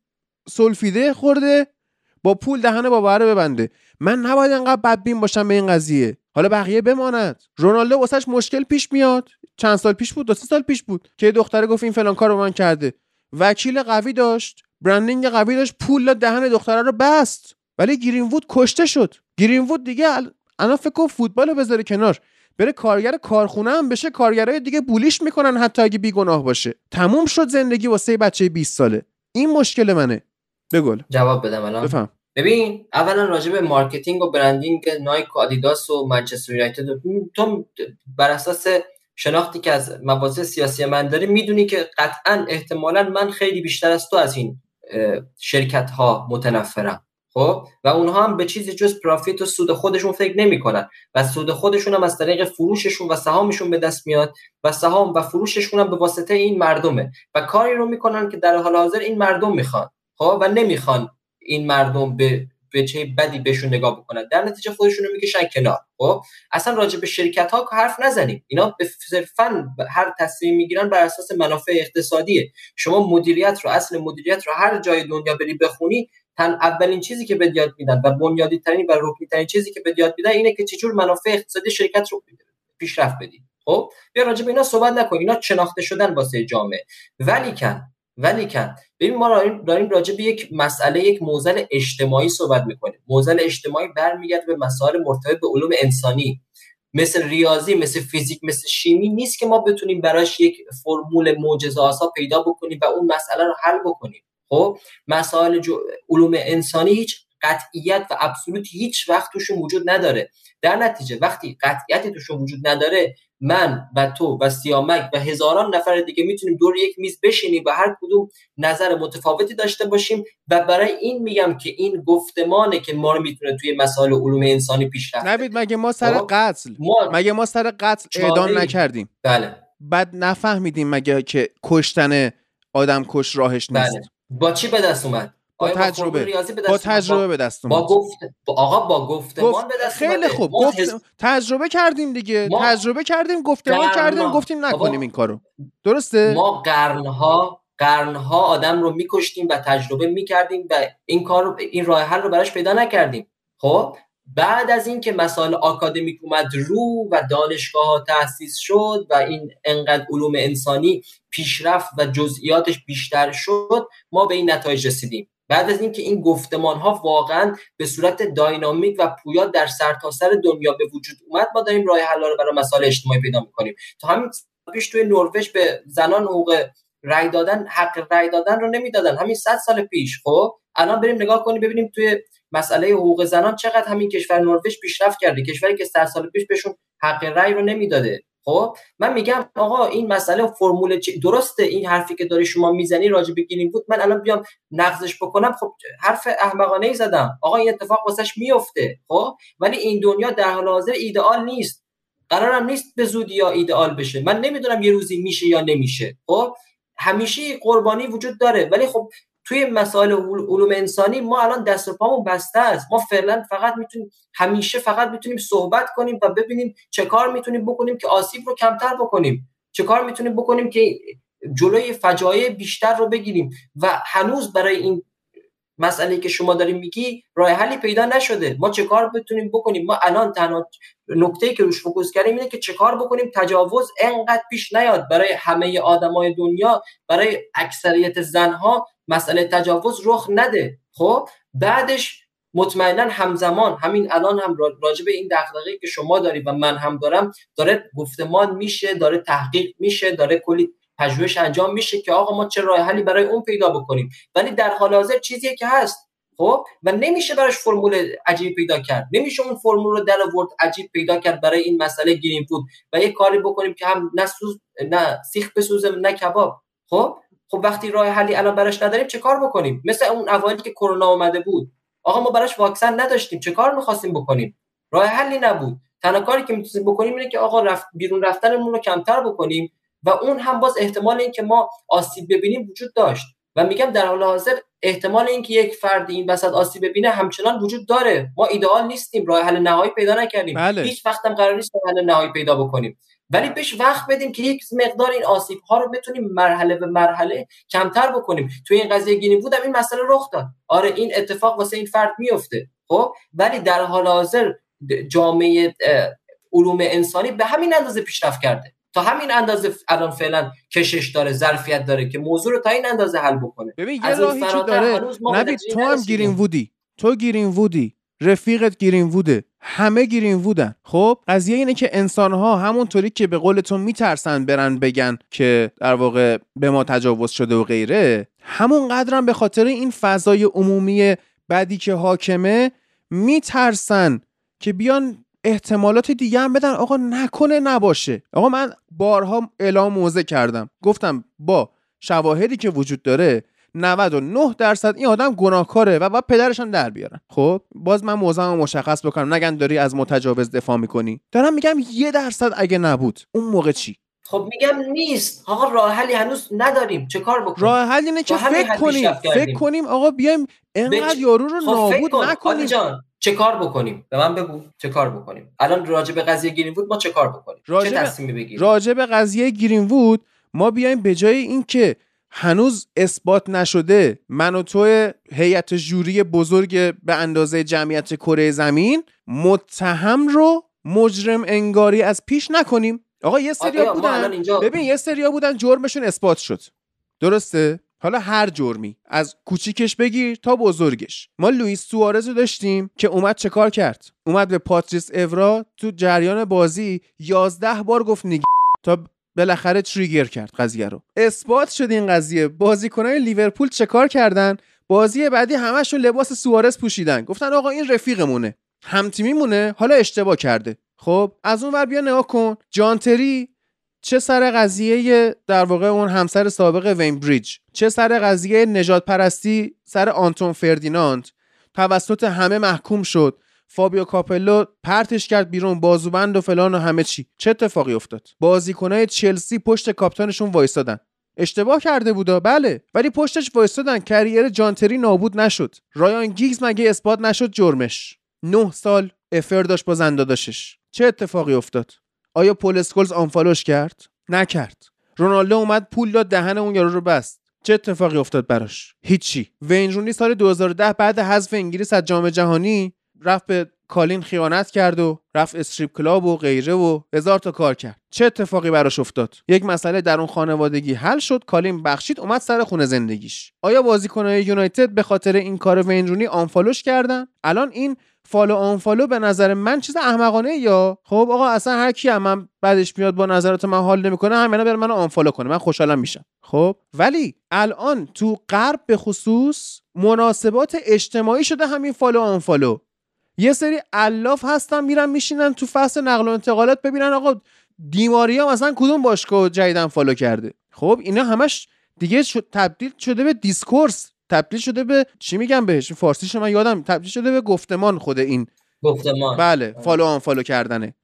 سولفیده خورده با پول دهن بابا رو ببنده. من نباید انقدر بدبین باشم به این قضیه. حالا بقیه بماند. رونالدو واسش مشکل پیش میاد. چند سال پیش بود؟ دو سه سال پیش بود که دختره گفت این فلان کار رو من کرده. وکیل قوی داشت برندینگ قوی داشت پول دهن دختره رو بست. ولی گرینوود کشته شد. گرینوود دیگه الان فکر کن فوتبال رو بذاره کنار. بره کارگر کارخونه هم بشه کارگرای دیگه bully ش می‌کنن حتی اگه بیگناه باشه. تموم شد زندگی واسه بچه 20 ساله. این مشکل منه. بگل جواب بدم الان. بفهم. ببین اولا راجع به marketing و branding نایک و آدیداس و منچستر یونایتد تو بر اساس شناختی که از مباحث سیاسی من داری می‌دونی که قطعا احتمالا من خیلی بیشتر از تو از این شرکت ها متنفرم. خب؟ و اونها هم به چیزی جز پرافیت و سود خودشون فکر نمی‌کنن. و سود خودشون هم از طریق فروششون و سهامشون به دست میاد و سهام و فروششون هم به واسطه این مردمه. و کاری رو می‌کنن که در حال حاضر این مردم می‌خوان. خب؟ و نمی‌خوان این مردم به به چه بدی بهشون نگاه بکنن. در نتیجه خودشون رو می‌کشن کنار. خب؟ اصلا راجع به شرکت ها حرف نزنیم. اینا به صرفا هر تصمیم می‌گیرن بر اساس منافع اقتصادیه. شما مدیریت رو اصل مدیریت رو هر جای دنیا بری بخونی تن اولین چیزی که به یاد میدن و بنیادی ترین و رکنی ترین چیزی که به یاد میدن اینه که چجور منافع اقتصادی شرکت رو پیشرفت بدید خب؟ بیا راجع به اینا صحبت نکنیم اینا شناخته شدن واسه جامعه. ولی کن ولی کن ببین ما داریم, داریم راجع به یک مسئله یک موزل اجتماعی صحبت می‌کنیم. موزل اجتماعی برمیگرده به مسائل مرتبط به علوم انسانی. مثل ریاضی مثل فیزیک مثل شیمی نیست که ما بتونیم براش یک فرمول معجزه آسا پیدا بکنیم و اون مسئله رو حل بکنیم. خب؟ مسائل علوم انسانی هیچ قطعیت و ابسولوت هیچ وقت توشون وجود نداره. در نتیجه وقتی قطعیتی توشون وجود نداره من و تو و سیامک و هزاران نفر دیگه می‌تونیم دور یک میز بشینیم و هر کدوم نظر متفاوتی داشته باشیم و برای این میگم که این گفتمانه که ما رو می‌تونه توی مسائل علوم انسانی پیشرفت نبید مگه ما سر؟ قتل مگه ما سر قتل اعدام نکردیم بله بعد نفهمیدیم مگه که کشتن آدم کش راهش نیست بله. با چی به دست اومد با تجربه با تجربه به دست با گفت آقا با گفتمان به دست خیلی خوب. گفت تجربه کردیم دیگه. تجربه کردیم گفتمان کردیم گفتیم نکنیم این کارو. درسته؟ ما قرنها قرنها آدم رو میکشتیم و تجربه می‌کردیم و این کار رو این راه حل رو براش پیدا نکردیم. خب؟ بعد از اینکه مسائل آکادمیک اومد رو و دانشگاه ها تأسیس شد و این انقدر علوم انسانی پیشرفت و جزئیاتش بیشتر شد ما به این نتایج رسیدیم. بعد از اینکه این گفتمان ها واقعا به صورت داینامیک و پویا در سرتاسر سر دنیا به وجود اومد ما داریم راه حل رو برای مسائل اجتماعی پیدا می‌کنیم. تا همین پیش توی نروژ به زنان حقوق رای دادن حق رای دادن رو نمی‌دادن. همین 100 سال پیش خب؟ الان بریم نگاه کنیم ببینیم توی مسئله حقوق زنان چقدر همین کشور نروژ پیشرفت کرده. کشوری که 100 سال پیش بهشون حق رای رو نمی‌داده. خب؟ من میگم آقا این مسئله فرمول درسته این حرفی که داری شما می‌زنی راجع به بود من الان بیام نقضش بکنم. خب حرف احمقانه ای زدم. آقا این اتفاق واسش میفته. خب؟ ولی این دنیا در حال حاضر ایدئال نیست. قرارم نیست به زودی یا ایدئال بشه. من نمی‌دونم یه روزی میشه یا نمیشه. خب؟ همیشه قربانی وجود داره. ولی خب توی مسائل علوم انسانی ما الان دست و پامون بسته است. ما فعلا فقط می‌تونیم همیشه فقط می‌تونیم صحبت کنیم و ببینیم چه کار می‌تونیم بکنیم که آسیب رو کمتر بکنیم. چه کار می‌تونیم بکنیم که جلوی فجایع بیشتر رو بگیریم. و هنوز برای این مسئله که شما داریم میگی راه حلی پیدا نشده. ما چه کار بتونیم بکنیم؟ ما الان تنها نکته که روش فوکوس کردیم اینه که چه کار بکنیم؟ تجاوز انقدر پیش نیاد برای همه آدمای دنیا برای اکثریت زنها مسئله تجاوز رخ نده. خب؟ بعدش مطمئنا همزمان همین الان هم راجع به این دغدغه‌ای که شما دارید و من هم دارم داره گفتمان میشه داره تحقیق میشه داره کلی پژوهش انجام میشه که آقا ما چه راه حلی برای اون پیدا بکنیم. ولی در حال حاضر چیزی که هست خب؟ و نمیشه براش فرمول عجیب پیدا کرد. نمیشه اون فرمول رو در آورد عجیب پیدا کرد برای این مسئله گرین فود و یه کاری بکنیم که هم نه سوز نه سیخ بسوزه نه کباب. خب؟ خب وقتی راه حلی الان براش نداریم چه کار بکنیم؟ مثل اون اوایلی که کرونا اومده بود. آقا ما براش واکسن نداشتیم چه کار می‌خواستیم بکنیم؟ راه حلی نبود. تنها کاری که می‌تونیم بکنیم اینه که آقا رفت بیرون رفتنمون رو کمتر بکنیم. و اون هم باز احتمال اینکه ما آسیب ببینیم وجود داشت. و میگم در حال حاضر احتمال اینکه یک فرد این وسط آسیب ببینه همچنان وجود داره. ما ایدئال نیستیم راه حل نهایی پیدا نکردیم. بله. هیچ وقتم قرار نیست راه حل نهایی پیدا بکنیم. ولی بهش وقت بدیم که یک مقدار این آسیب ها رو بتونیم مرحله به مرحله کمتر بکنیم. توی این قضیه گینی بودم این مسئله رخ داد. آره این اتفاق واسه این فرد میفته خب؟ ولی در حال حاضر جامعه علوم انسانی به همین اندازه پیشرفت کرده. تا همین اندازه الان فعلا کشش داره ظرفیت داره که موضوع رو تا این اندازه حل بکنه. ببین یه راهی داره نبید تو هم گیرین وودی. تو گیرین وودی. رفیقت گیرین ووده. همه گیرین وودن. خب قضیه اینه که انسان ها همونطوری که به قولتون میترسن برن بگن که در واقع به ما تجاوز شده و غیره همون قدرم به خاطر این فضای عمومی بدی که حاکمه میترسن که بیان احتمالات دیگه هم بدن. آقا نکنه نباشه. آقا من بارها اعلام موضع کردم. گفتم با شواهدی که وجود داره 99 درصد این آدم گناهکاره و باید پدرش هم در بیارن. خب باز من موضعم مشخص بکنم. نگن داری از متجاوز دفاع می‌کنی؟ دارم میگم یه درصد اگه نبود. اون موقع چی؟ خب میگم نیست. آقا راه حلی هنوز نداریم. چه کار بکنیم؟ راه حل اینه که فکر کنیم. فکر کنیم آقا بیایم اینقدر یارو رو خب نابود نکنیم. چه کار بکنیم؟ به من بگو چه کار بکنیم؟ الان راجع به قضیه گرین وود ما چه کار بکنیم؟ چه تصمیمی بگیریم؟ راجع به قضیه گرین وود ما بیایم به جای اینکه هنوز اثبات نشده من و تو هیئت جوری بزرگ به اندازه جمعیت کره زمین متهم رو مجرم انگاری از پیش نکنیم. آقا یه سریا بودن. اینجا... ببین یه سریا بودن جرمشون اثبات شد. درسته؟ حالا هر جرمی. از کوچیکش بگیر تا بزرگش. ما لوئیس سوارز رو داشتیم که اومد چه کار کرد؟ اومد به پاتریس اورا تو جریان بازی 11 بار گفت نگی تا بالاخره trigger کرد قضیه رو. اثبات شد این قضیه. بازیکنای لیورپول چه کار کردن؟ بازی بعدی همشون لباس سوارز پوشیدن. گفتن آقا این رفیقمونه. همتیمیمونه حالا اشتباه کرده. خب از اون ور بیا نگاه کن. جان تری چه سر قضیه در واقع اون همسر سابق وین بریج چه سر قضیه نژاد پرستی سر آنتون فردیناند؟ توسط همه محکوم شد. فابیو کاپلو پرتش کرد بیرون بازوبند و فلان و همه چی. چه اتفاقی افتاد؟ بازیکنای چلسی پشت کاپیتانشون وایستادن. اشتباه کرده بودا بله ولی پشتش وایستادن. career جان تری نابود نشد. رایان گیگز مگه اثبات نشد جرمش؟ نه سال affair داشت با زنداداشش چه اتفاقی افتاد؟ آیا پل اسکولز unfollow ش کرد؟ نکرد. رونالدو اومد پول داد دهن اون یارو رو بست. چه اتفاقی افتاد براش؟ هیچی. وین رونی سال 2010 بعد حذف انگلیس از جام جهانی رفت به کالین خیانت کرد و رفت strip club و غیره و هزار تا کار کرد. چه اتفاقی براش افتاد؟ یک مسئله درون خانوادگی حل شد کالین بخشید اومد سر خونه زندگیش. آیا بازیکنهای یونایتد به خاطر این کار وین رونی unfollow ش کردن؟ الان این follow unfollow به نظر من چیز احمقانه یا؟ خب آقا اصلا هر کی هم من بعدش میاد با نظرات من حال نمی‌کنه همینا بره منو unfollow کنه. من خوشحالم میشم. خب ولی الان تو غرب به خصوص مناسبات اجتماعی شده همین follow unfollow. یه سری علاف هستن میرن میشینن تو فصل نقل و انتقالات ببینن آقا دی ماریا مثلا کدوم باشگاه جدیدن follow کرده. خب اینا همش دیگه تبدیل شده به discourse. تبدیل شده به چی میگم بهش؟ فارسیش من یادم تبدیل شده به گفتمان خود این. گفتمان. بله follow unfollow کردنه.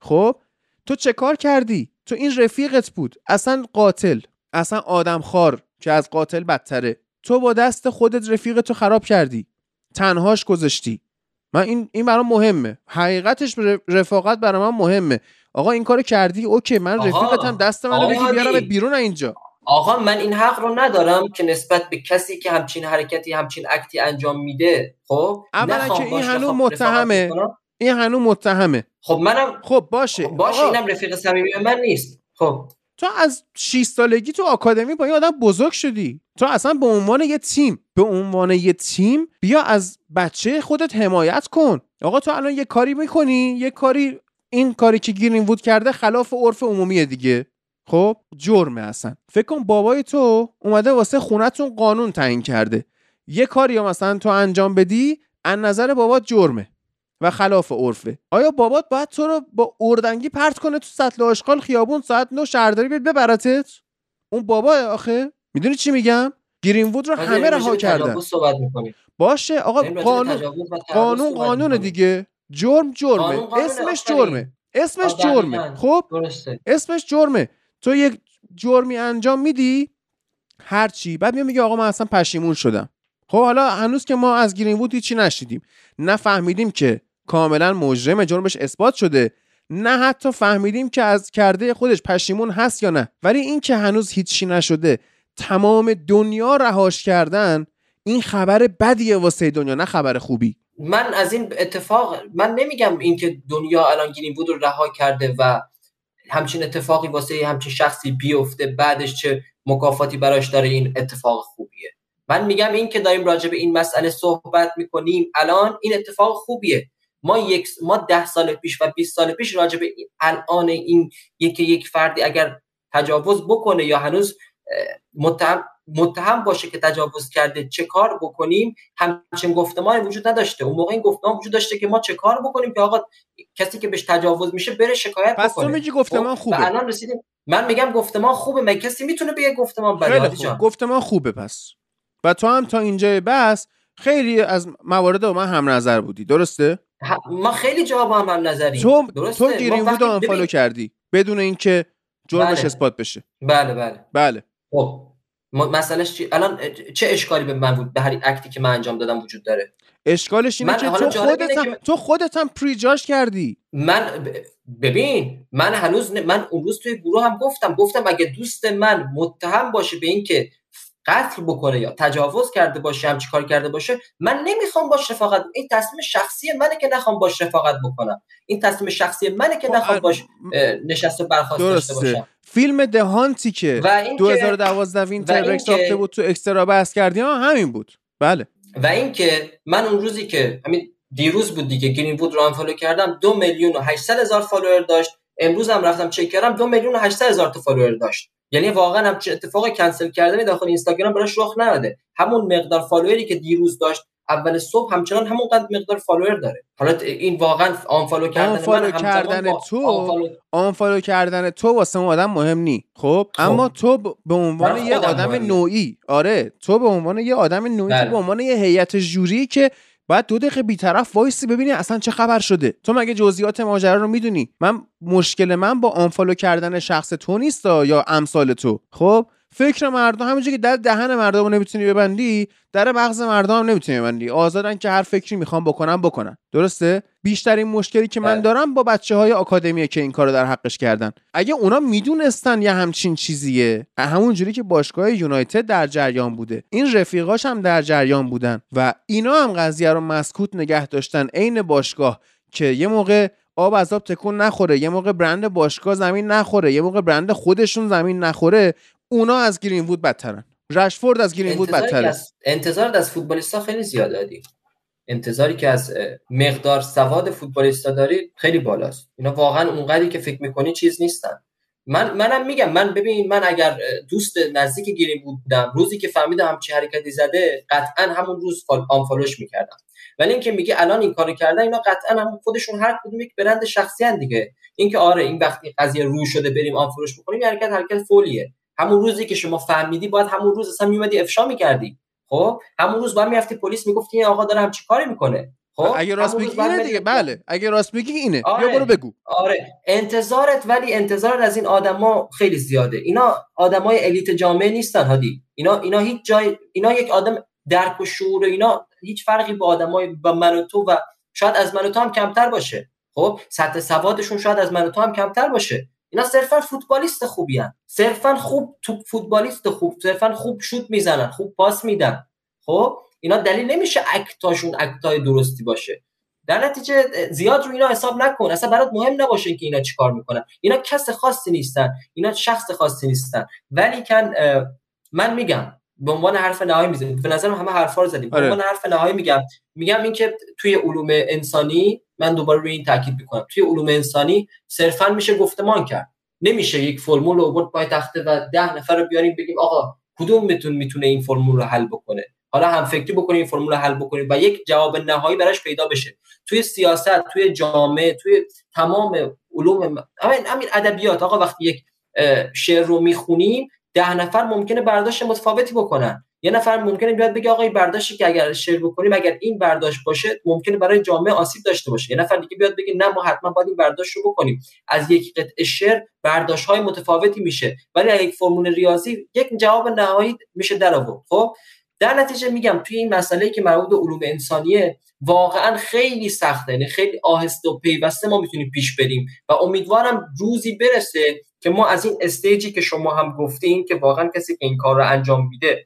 خب تو چه کار کردی؟ تو این رفیقت بود. اصلا قاتل اصلا آدم خوار که از قاتل بدتره. تو با دست خودت رفیقتو خراب کردی. تنهاش گذاشتی. من این این برام مهمه. حقیقتش رفاقت برای من مهمه. آقا این کارو کردی؟ okay من رفیقتم دست منو بگیر بیارم بیرون اینجا. آقا من این حق رو ندارم که نسبت به کسی که همچین حرکتی همچین act ی انجام میده. خب؟ اولا که این هنوز متهمه. این هنوز متهمه. خب منم خب باشه. خب باشه اینم رفیق صمیمی من نیست. خب. تو از 6 سالگی تو آکادمی با این آدم بزرگ شدی. تو اصلا به عنوان یه تیم به عنوان یه تیم بیا از بچه خودت حمایت کن. آقا تو الان یه کاری می‌کنی؟ یه کاری این کاری که گیرین وود کرده خلاف عرف عمومی دیگه. خب؟ جرمه اصلا. فکر کن بابای تو اومده واسه خونتون قانون تعیین کرده. یه کاری مثلا تو انجام بدی از نظر بابات جرمه. و خلاف عرفه. آیا بابات باید تو رو با اردنگی پرت کنه تو سطل آشغال خیابون ساعت نو شهرداری بیاد ببرتت؟ اون بابا آخه. می‌دونی چی میگم؟ گرین وود رو همه رها کردن. باشه. آقا قانون قانون قانون دیگه. جرم جرمه. اسمش جرمه. اسمش جرمه. خب؟ اسمش جرمه. تو یک جرمی انجام میدی هرچی. بعد میگه آقا من اصلا پشیمون شدم. خب حالا هنوز که ما از گرین وود هیچی نشیدیم نفهمیدیم که کاملا مجرم جرمش اثبات شده. نه حتی فهمیدیم که از کرده خودش پشیمون هست یا نه. ولی این که هنوز هیچی نشده تمام دنیا رهاش کردن این خبر بدیه واسه دنیا نه خبر خوبی. من از این اتفاق من نمیگم اینکه دنیا الان گیرین بود رو رها کرده و همچین اتفاقی واسه همچین شخصی بیفته بعدش چه مکافاتی براش داره این اتفاق خوبیه. من میگم این که داریم راجع به این مسئله صحبت می‌کنیم الان این اتفاق خوبیه. ما یک ما ده سال پیش و 20 سال پیش راجع به الان این یک یک فردی اگر تجاوز بکنه یا هنوز متهم متهم باشه که تجاوز کرده چه کار بکنیم؟ همچین گفتمان وجود نداشته. اون موقع این گفتمان وجود داشته که ما چه کار بکنیم که آقا کسی که بهش تجاوز میشه بره شکایت پس بکنه. پس تو میگی گفتمان خب، خوبه. الان رسیدیم. من میگم گفتمان خوبه. من کسی می‌تونه بگه گفتمان بده؟ خوب. گفتمان خوبه پس. و تو هم تا اینجا بس خیلی از موارد با من هم نظر بودی. درسته؟ ما خیلی جا با هم, هم نظریم تو درسته؟ تو گیرین بود آنفالو کردی. بدون اینکه جرمش بله. اثبات بشه. بله بله. بله. خب. مسئلهش چی الان چه اشکالی به من بود؟ به هر اکتی که من انجام دادم وجود داره. اشکالش اینه که تو خودت هم تو خودت هم پریجاش کردی. من ببین من هنوز من اون روز توی گروه هم گفتم. گفتم اگه دوست من متهم باشه به اینکه قتل بکنه یا تجاوز کرده باشه هم کار کرده باشه من نمی‌خوام باش رفاقت این تصمیم شخصی منه که نخوام باش رفاقت بکنم. این تصمیم شخصی منه که خب، نخوام باش نشست و برخواست داشته باشم. فیلم دهانتی که 2012 وینتر رکس ساخته بود تو اکسترا بحث کردی ها همین بود. بله. و اینکه من اون روزی که همین دیروز بود دیگه گرین وود رو follow کردم دو میلیون و 800 هزار follower داشت. امروز هم رفتم چک کردم دو میلیون و 800 هزار تا follower داشت. یعنی واقعا هم چه اتفاق کنسل کردن داخل اینستاگرام براش رخ نداده همون مقدار follower ی که دیروز داشت اول صبح همچنان همون قد مقدار follower داره. حالا این واقعا unfollow کردن unfollow من کردن تو unfollow... کردن تو واسه اون آدم مهم نی. خب؟, خب. اما تو به عنوان یه آدم نوعی. آره. تو به عنوان یه آدم نوعی بله. به عنوان یه هیئت جوری که باید دو دقیقه بیطرف وایسی ببینی اصلا چه خبر شده. تو مگه جزئیات ماجرا رو می‌دونی؟ من مشکل من با آنفالو کردن شخص تو نیست یا امثال تو. خب؟ فکر مردم همونجوری که در دهن مردم رو نمی‌تونی ببندی در مغز مردم هم نمی‌تونی ببندی. آزادن که هر فکری می‌خوام بکنم بکنن. درسته؟ بیشترین مشکلی که من بله. دارم با بچه های آکادمیه که این کارو در حقش کردن. اگه اونا می‌دونستن یه همچین چیزیه همونجوری که باشگاه یونایتد در جریان بوده. این رفیقاش هم در جریان بودن و اینا هم قضیه رو مسکوت نگه داشتن. عین باشگاه که یه موقع آب از آب تکون نخوره یه موقع برند باشگاه زمین نخوره یه موقع برند خودشون زمین نخوره. اونا از گرین وود بدترن. رشفورد از گرین وود بدتره. انتظار از فوتبالیستا خیلی زیاد دادی انتظاری که از مقدار سواد فوتبالیستا داری خیلی بالاست. اینا واقعا اونقدری که فکر می‌کنی چیز نیستن. من منم میگم من ببین من اگر دوست نزدیک گرین بودم روزی که فهمیدم چه حرکتی زده قطعا همون روز آنفالوش می‌کردم. ولی اینکه میگه الان این کارو کردن اینا قطعا هم خودشون هر کدوم یک برند شخصی دیگه. اینکه آره این وقتی قضیه رو شده بریم آنفالوش بکنیم حرکت حرکت فولیه. همون روزی که شما فهمیدی باید همون روز اصلا میومدی افشا می‌کردی. خب؟ همون روز باید می‌رفتی پلیس می‌گفتی این آقا داره همچی کاری می‌کنه. خب؟ اگه راست میگی اینه دیگه بله. اگه راست میگی اینه. آره. برو بگو. آره. انتظارت ولی انتظارت از این آدما خیلی زیاده. اینا آدمای الیت جامعه نیستن هادی. اینا اینا هیچ جای اینا یک آدم درک و شعور اینا هیچ فرقی با آدمای با من و تو و شاید از من و تو هم کمتر باشه. خب؟ سطح سوادشون شاید از من و تو هم کمتر باشه. اینا صرفا فوتبالیست خوبی هن. صرفا خوب تو فوتبالیست خوب صرفا خوب شوت می‌زنن خوب پاس میدن. خب؟ اینا دلیل نمیشه اکتاشون اکتای درستی باشه. در نتیجه زیاد رو اینا حساب نکن. اصلا برات مهم نباشه که اینا چیکار می‌کنن. اینا کس خاصی نیستن. اینا شخص خاصی نیستن. ولی کن من میگم به عنوان حرف نهایی می‌زنم به نظرم همه حرفا رو زدیم. به آره. عنوان حرف نهایی میگم. میگم اینکه توی علوم انسانی من دوباره روی این تاکید می‌کنم. توی علوم انسانی صرفا میشه گفتمان کرد. نمیشه یک فرمول رو آورد پای تخته و ده نفر رو بیاریم بگیم آقا کدوم میتون می‌تونه این فرمول رو حل بکنه؟ حالا هم فکری بکنیم این فرمول رو حل بکنیم و یک جواب نهایی براش پیدا بشه. توی سیاست توی جامعه توی تمام علوم همین ادبیات. آقا وقتی یک شعر رو می‌خونیم ده نفر ممکنه برداشت متفاوتی بکنن. یه نفر ممکنه بیاد بگه آقا این برداشتی که اگر شعر بکنیم اگر این برداشت باشه ممکنه برای جامعه آسیب داشته باشه. یه نفر دیگه بیاد بگه نه ما حتما باید این برداشت رو بکنیم. از یک قطعه شعر برداشت های متفاوتی میشه. ولی یک فرمول ریاضی یک جواب نهایی میشه در آورد. خب؟ در نتیجه میگم توی این مسئله که مربوط به علوم انسانیه واقعا خیلی سخته. یعنی خیلی آهسته و پیوسته ما می‌تونیم پیش بریم. و امیدوارم روزی برسه که ما از این استیجی که شما هم گفتین که واقعا کسی که این کار رو انجام میده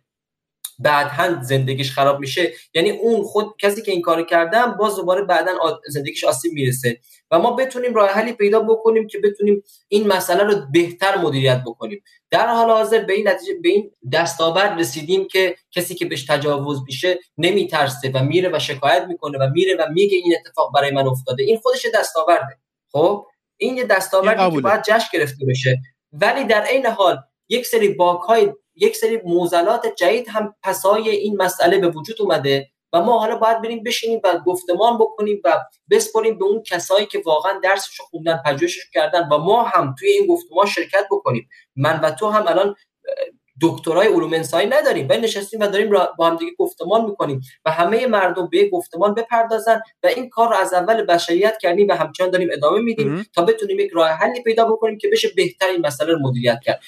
بعدا زندگیش خراب میشه. یعنی اون خود کسی که این کار کردن باز دوباره بعدا زندگیش آسیب می‌رسه. و ما بتونیم راه حلی پیدا بکنیم که بتونیم این مسئله رو بهتر مدیریت بکنیم. در حال حاضر به این نتیجه به این دستاورد رسیدیم که کسی که بهش تجاوز میشه نمیترسه و میره و شکایت می‌کنه و میره و میگه این اتفاق برای من افتاده. این خودش دستاورده. خب؟ این یه دستاوردی که باید جشن گرفته بشه. ولی در عین حال یک سری باک های یک سری موزلات جدید هم پسای این مسئله به وجود اومده و ما حالا باید بریم بشینیم و گفتمان بکنیم و بسپریم به اون کسایی که واقعا درسش خوندن پژوهشش کردن و ما هم توی این گفتمان شرکت بکنیم. من و تو هم الان دکترای علوم انسانی نداریم. ولی نشستیم و داریم با هم دیگه گفتمان می‌کنیم و همه مردم به گفتمان بپردازن و این کار رو از اول بشریت کردیم و همچنان داریم ادامه میدیم تا بتونیم یک راه حلی پیدا بکنیم که بشه بهتر این مسئله رو مدیریت کرد.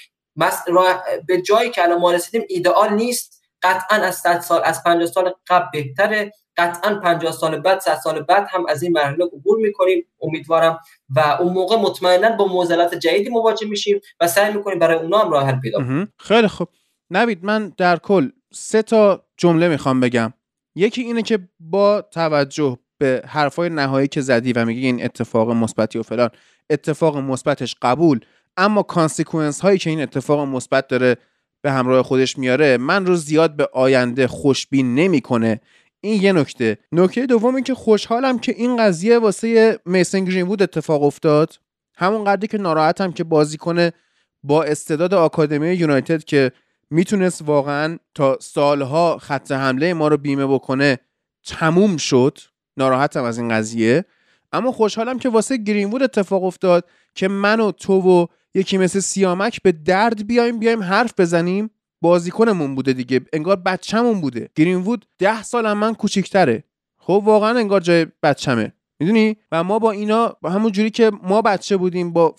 به جایی که الان ما رسیدیم ایدئال نیست. قطعا از 100 سال از 50 سال قبل بهتره. قطعا 50 سال بعد 100 سال بعد هم از این مرحله عبور می‌کنیم امیدوارم. و اون موقع مطمئنا با معضلات جدیدی مواجه میشیم و سعی می‌کنیم برای اونا هم راه حل پیدا کنیم. خیلی خوب. نوید من در کل سه تا جمله می‌خوام بگم. یکی اینه که با توجه به حرفای نهایی که زدی و میگی این اتفاق مثبتی و فلان اتفاق مثبتش قبول اما consequence هایی که این اتفاق مثبت داره به همراه خودش میاره من رو زیاد به آینده خوشبین نمی‌کنه. این یه نکته. نکته دوم این که خوشحالم که این قضیه واسه میسن گرین وود اتفاق افتاد. همون قدری که ناراحتم که بازیکن با استعداد آکادمی یونایتد که می‌تونست واقعا تا سالها خط حمله ما رو بیمه بکنه تموم شد. ناراحتم از این قضیه. اما خوشحالم که واسه گرینوود اتفاق افتاد که من و تو و یکی مثل سیامک به درد بیایم بیایم حرف بزنیم. بازیکنمون بوده دیگه. انگار بچه‌مون بوده. گرینوود ده سال هم من کوچیکتره. خب واقعا انگار جای بچمه می‌دونی؟ و ما با اینا با همون جوری که ما بچه بودیم با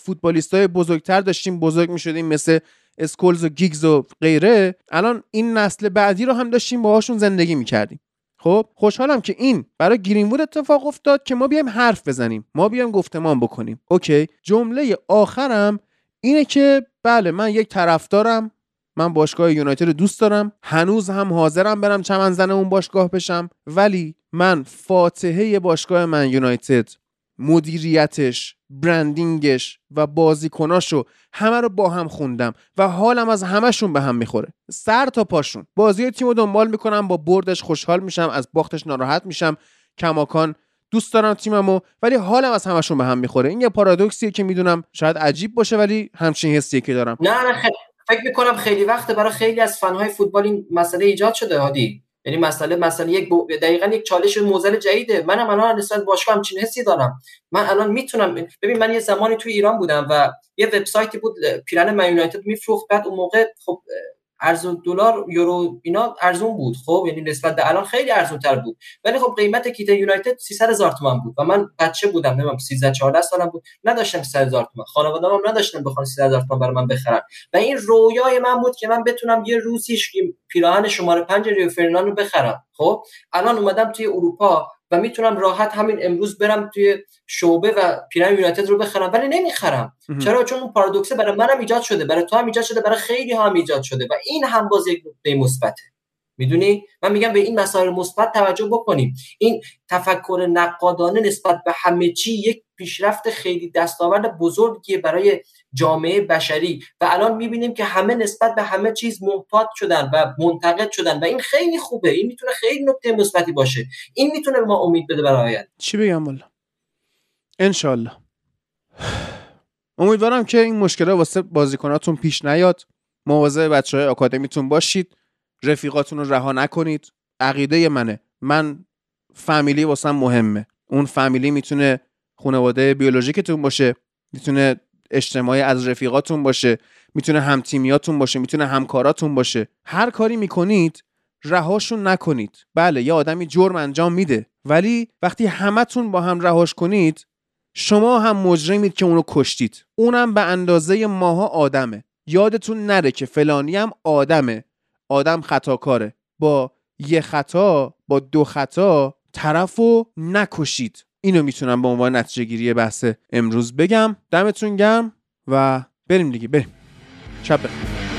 های بزرگتر داشتیم بزرگ می‌شدیم مثل اسکولز و گیگز و غیره الان این نسل بعدی رو هم داشتیم باهاشون زندگی می‌کردیم. خب خوشحالم که این برای گرینوود اتفاق افتاد که ما بیایم حرف بزنیم. ما بیایم گفتمان بکنیم. okay؟ جمله آخرم اینه که بله من یک طرفدارم. من باشگاه یونایتد رو دوست دارم. هنوز هم حاضرم برم چمن زن اون باشگاه بشم. ولی من فاتحه باشگاه من یونایتد مدیریتش برندینگش و بازیکناشو همه رو با هم خوندم و حالم از همهشون به هم می‌خوره. سر تا پاشون. بازی تیم رو دنبال می‌کنم با بردش خوشحال میشم از باختش ناراحت میشم. کماکان دوست دارم تیممو ولی حالم از همشون به هم می‌خوره. این یه پارادوکسیه که می‌دونم شاید عجیب باشه ولی همچین حسیه که دارم. نه نه فکر می‌کنم خیلی وقت برای خیلی از فنهای فوتبال این مسئله ایجاد شده هادی. یعنی مسئله مسئله یک بو... دقیقا یک چالش موزل جدیده. منم الان نسبت باشگاه همچین حسی دارم. من الان می‌تونم ببین من یه زمانی توی ایران بودم و یه وبسایتی بود پیرن من یونایتد میفروخت. بعد اون موقع خب ارزون دلار یورو اینا ارزون بود. خب یعنی نسبت به الان خیلی ارزون تر بود. ولی خب قیمت کیت یونایتد 300 هزار تومان بود و من بچه بودم. نمی‌دونم 13 14 سالم بود. نداشتم 300 هزار تومان. خانواده‌ام نداشتن بخوان 300 هزار تومان برای من بخرن. و این رویای من بود که من بتونم یه روزیش پیراهن شماره 5 ریو فرناندو بخرم. خب الان اومدم توی اروپا. و می‌تونم راحت همین امروز برم توی شعبه و پیرن یونایتد رو بخرم ولی نمی‌خرم. چرا؟ چون اون پارادوکسه برای منم ایجاد شده برای تو هم ایجاد شده برای خیلی ها هم ایجاد شده و این هم باز یک نکته مثبته. می‌دونی؟ من میگم به این مسائل مثبت توجه بکنیم. این تفکر نقادانه نسبت به همه چی یک پیشرفت خیلی دستاورد بزرگیه برای جامعه بشری. و الان می‌بینیم که همه نسبت به همه چیز محتاط شدن و منتقد شدن و این خیلی خوبه. این می‌تونه خیلی نکته مثبتی باشه. این می‌تونه به ما امید بده برای آینده. چی بگم والا؟ انشالله امیدوارم که این مشکل واسه بازیکناتون پیش نیاد. مواظب بچه های آکادمیتون باشید. رفیقاتون رو رها نکنید. عقیده منه. من فامیلی واسم مهمه. اون فامیلی می‌تونه خانواده بیولوژیکتون باشه. می‌تونه اجتماعی از رفیقاتون باشه می‌تونه همتیمیاتون باشه می‌تونه همکاراتون باشه. هر کاری می‌کنید رهاشون نکنید. بله یه آدمی جرم انجام میده ولی وقتی همتون با هم رهاش کنید شما هم مجرمید که اونو کشتید. اونم به اندازه ماها آدمه. یادتون نره که فلانی هم آدمه. آدم خطاکاره. با یه خطا با دو خطا طرف رو نکشید. اینو می‌تونم به عنوان نتیجه گیری بحث امروز بگم. دمتون گرم و بریم دیگه بریم. شب بخیر.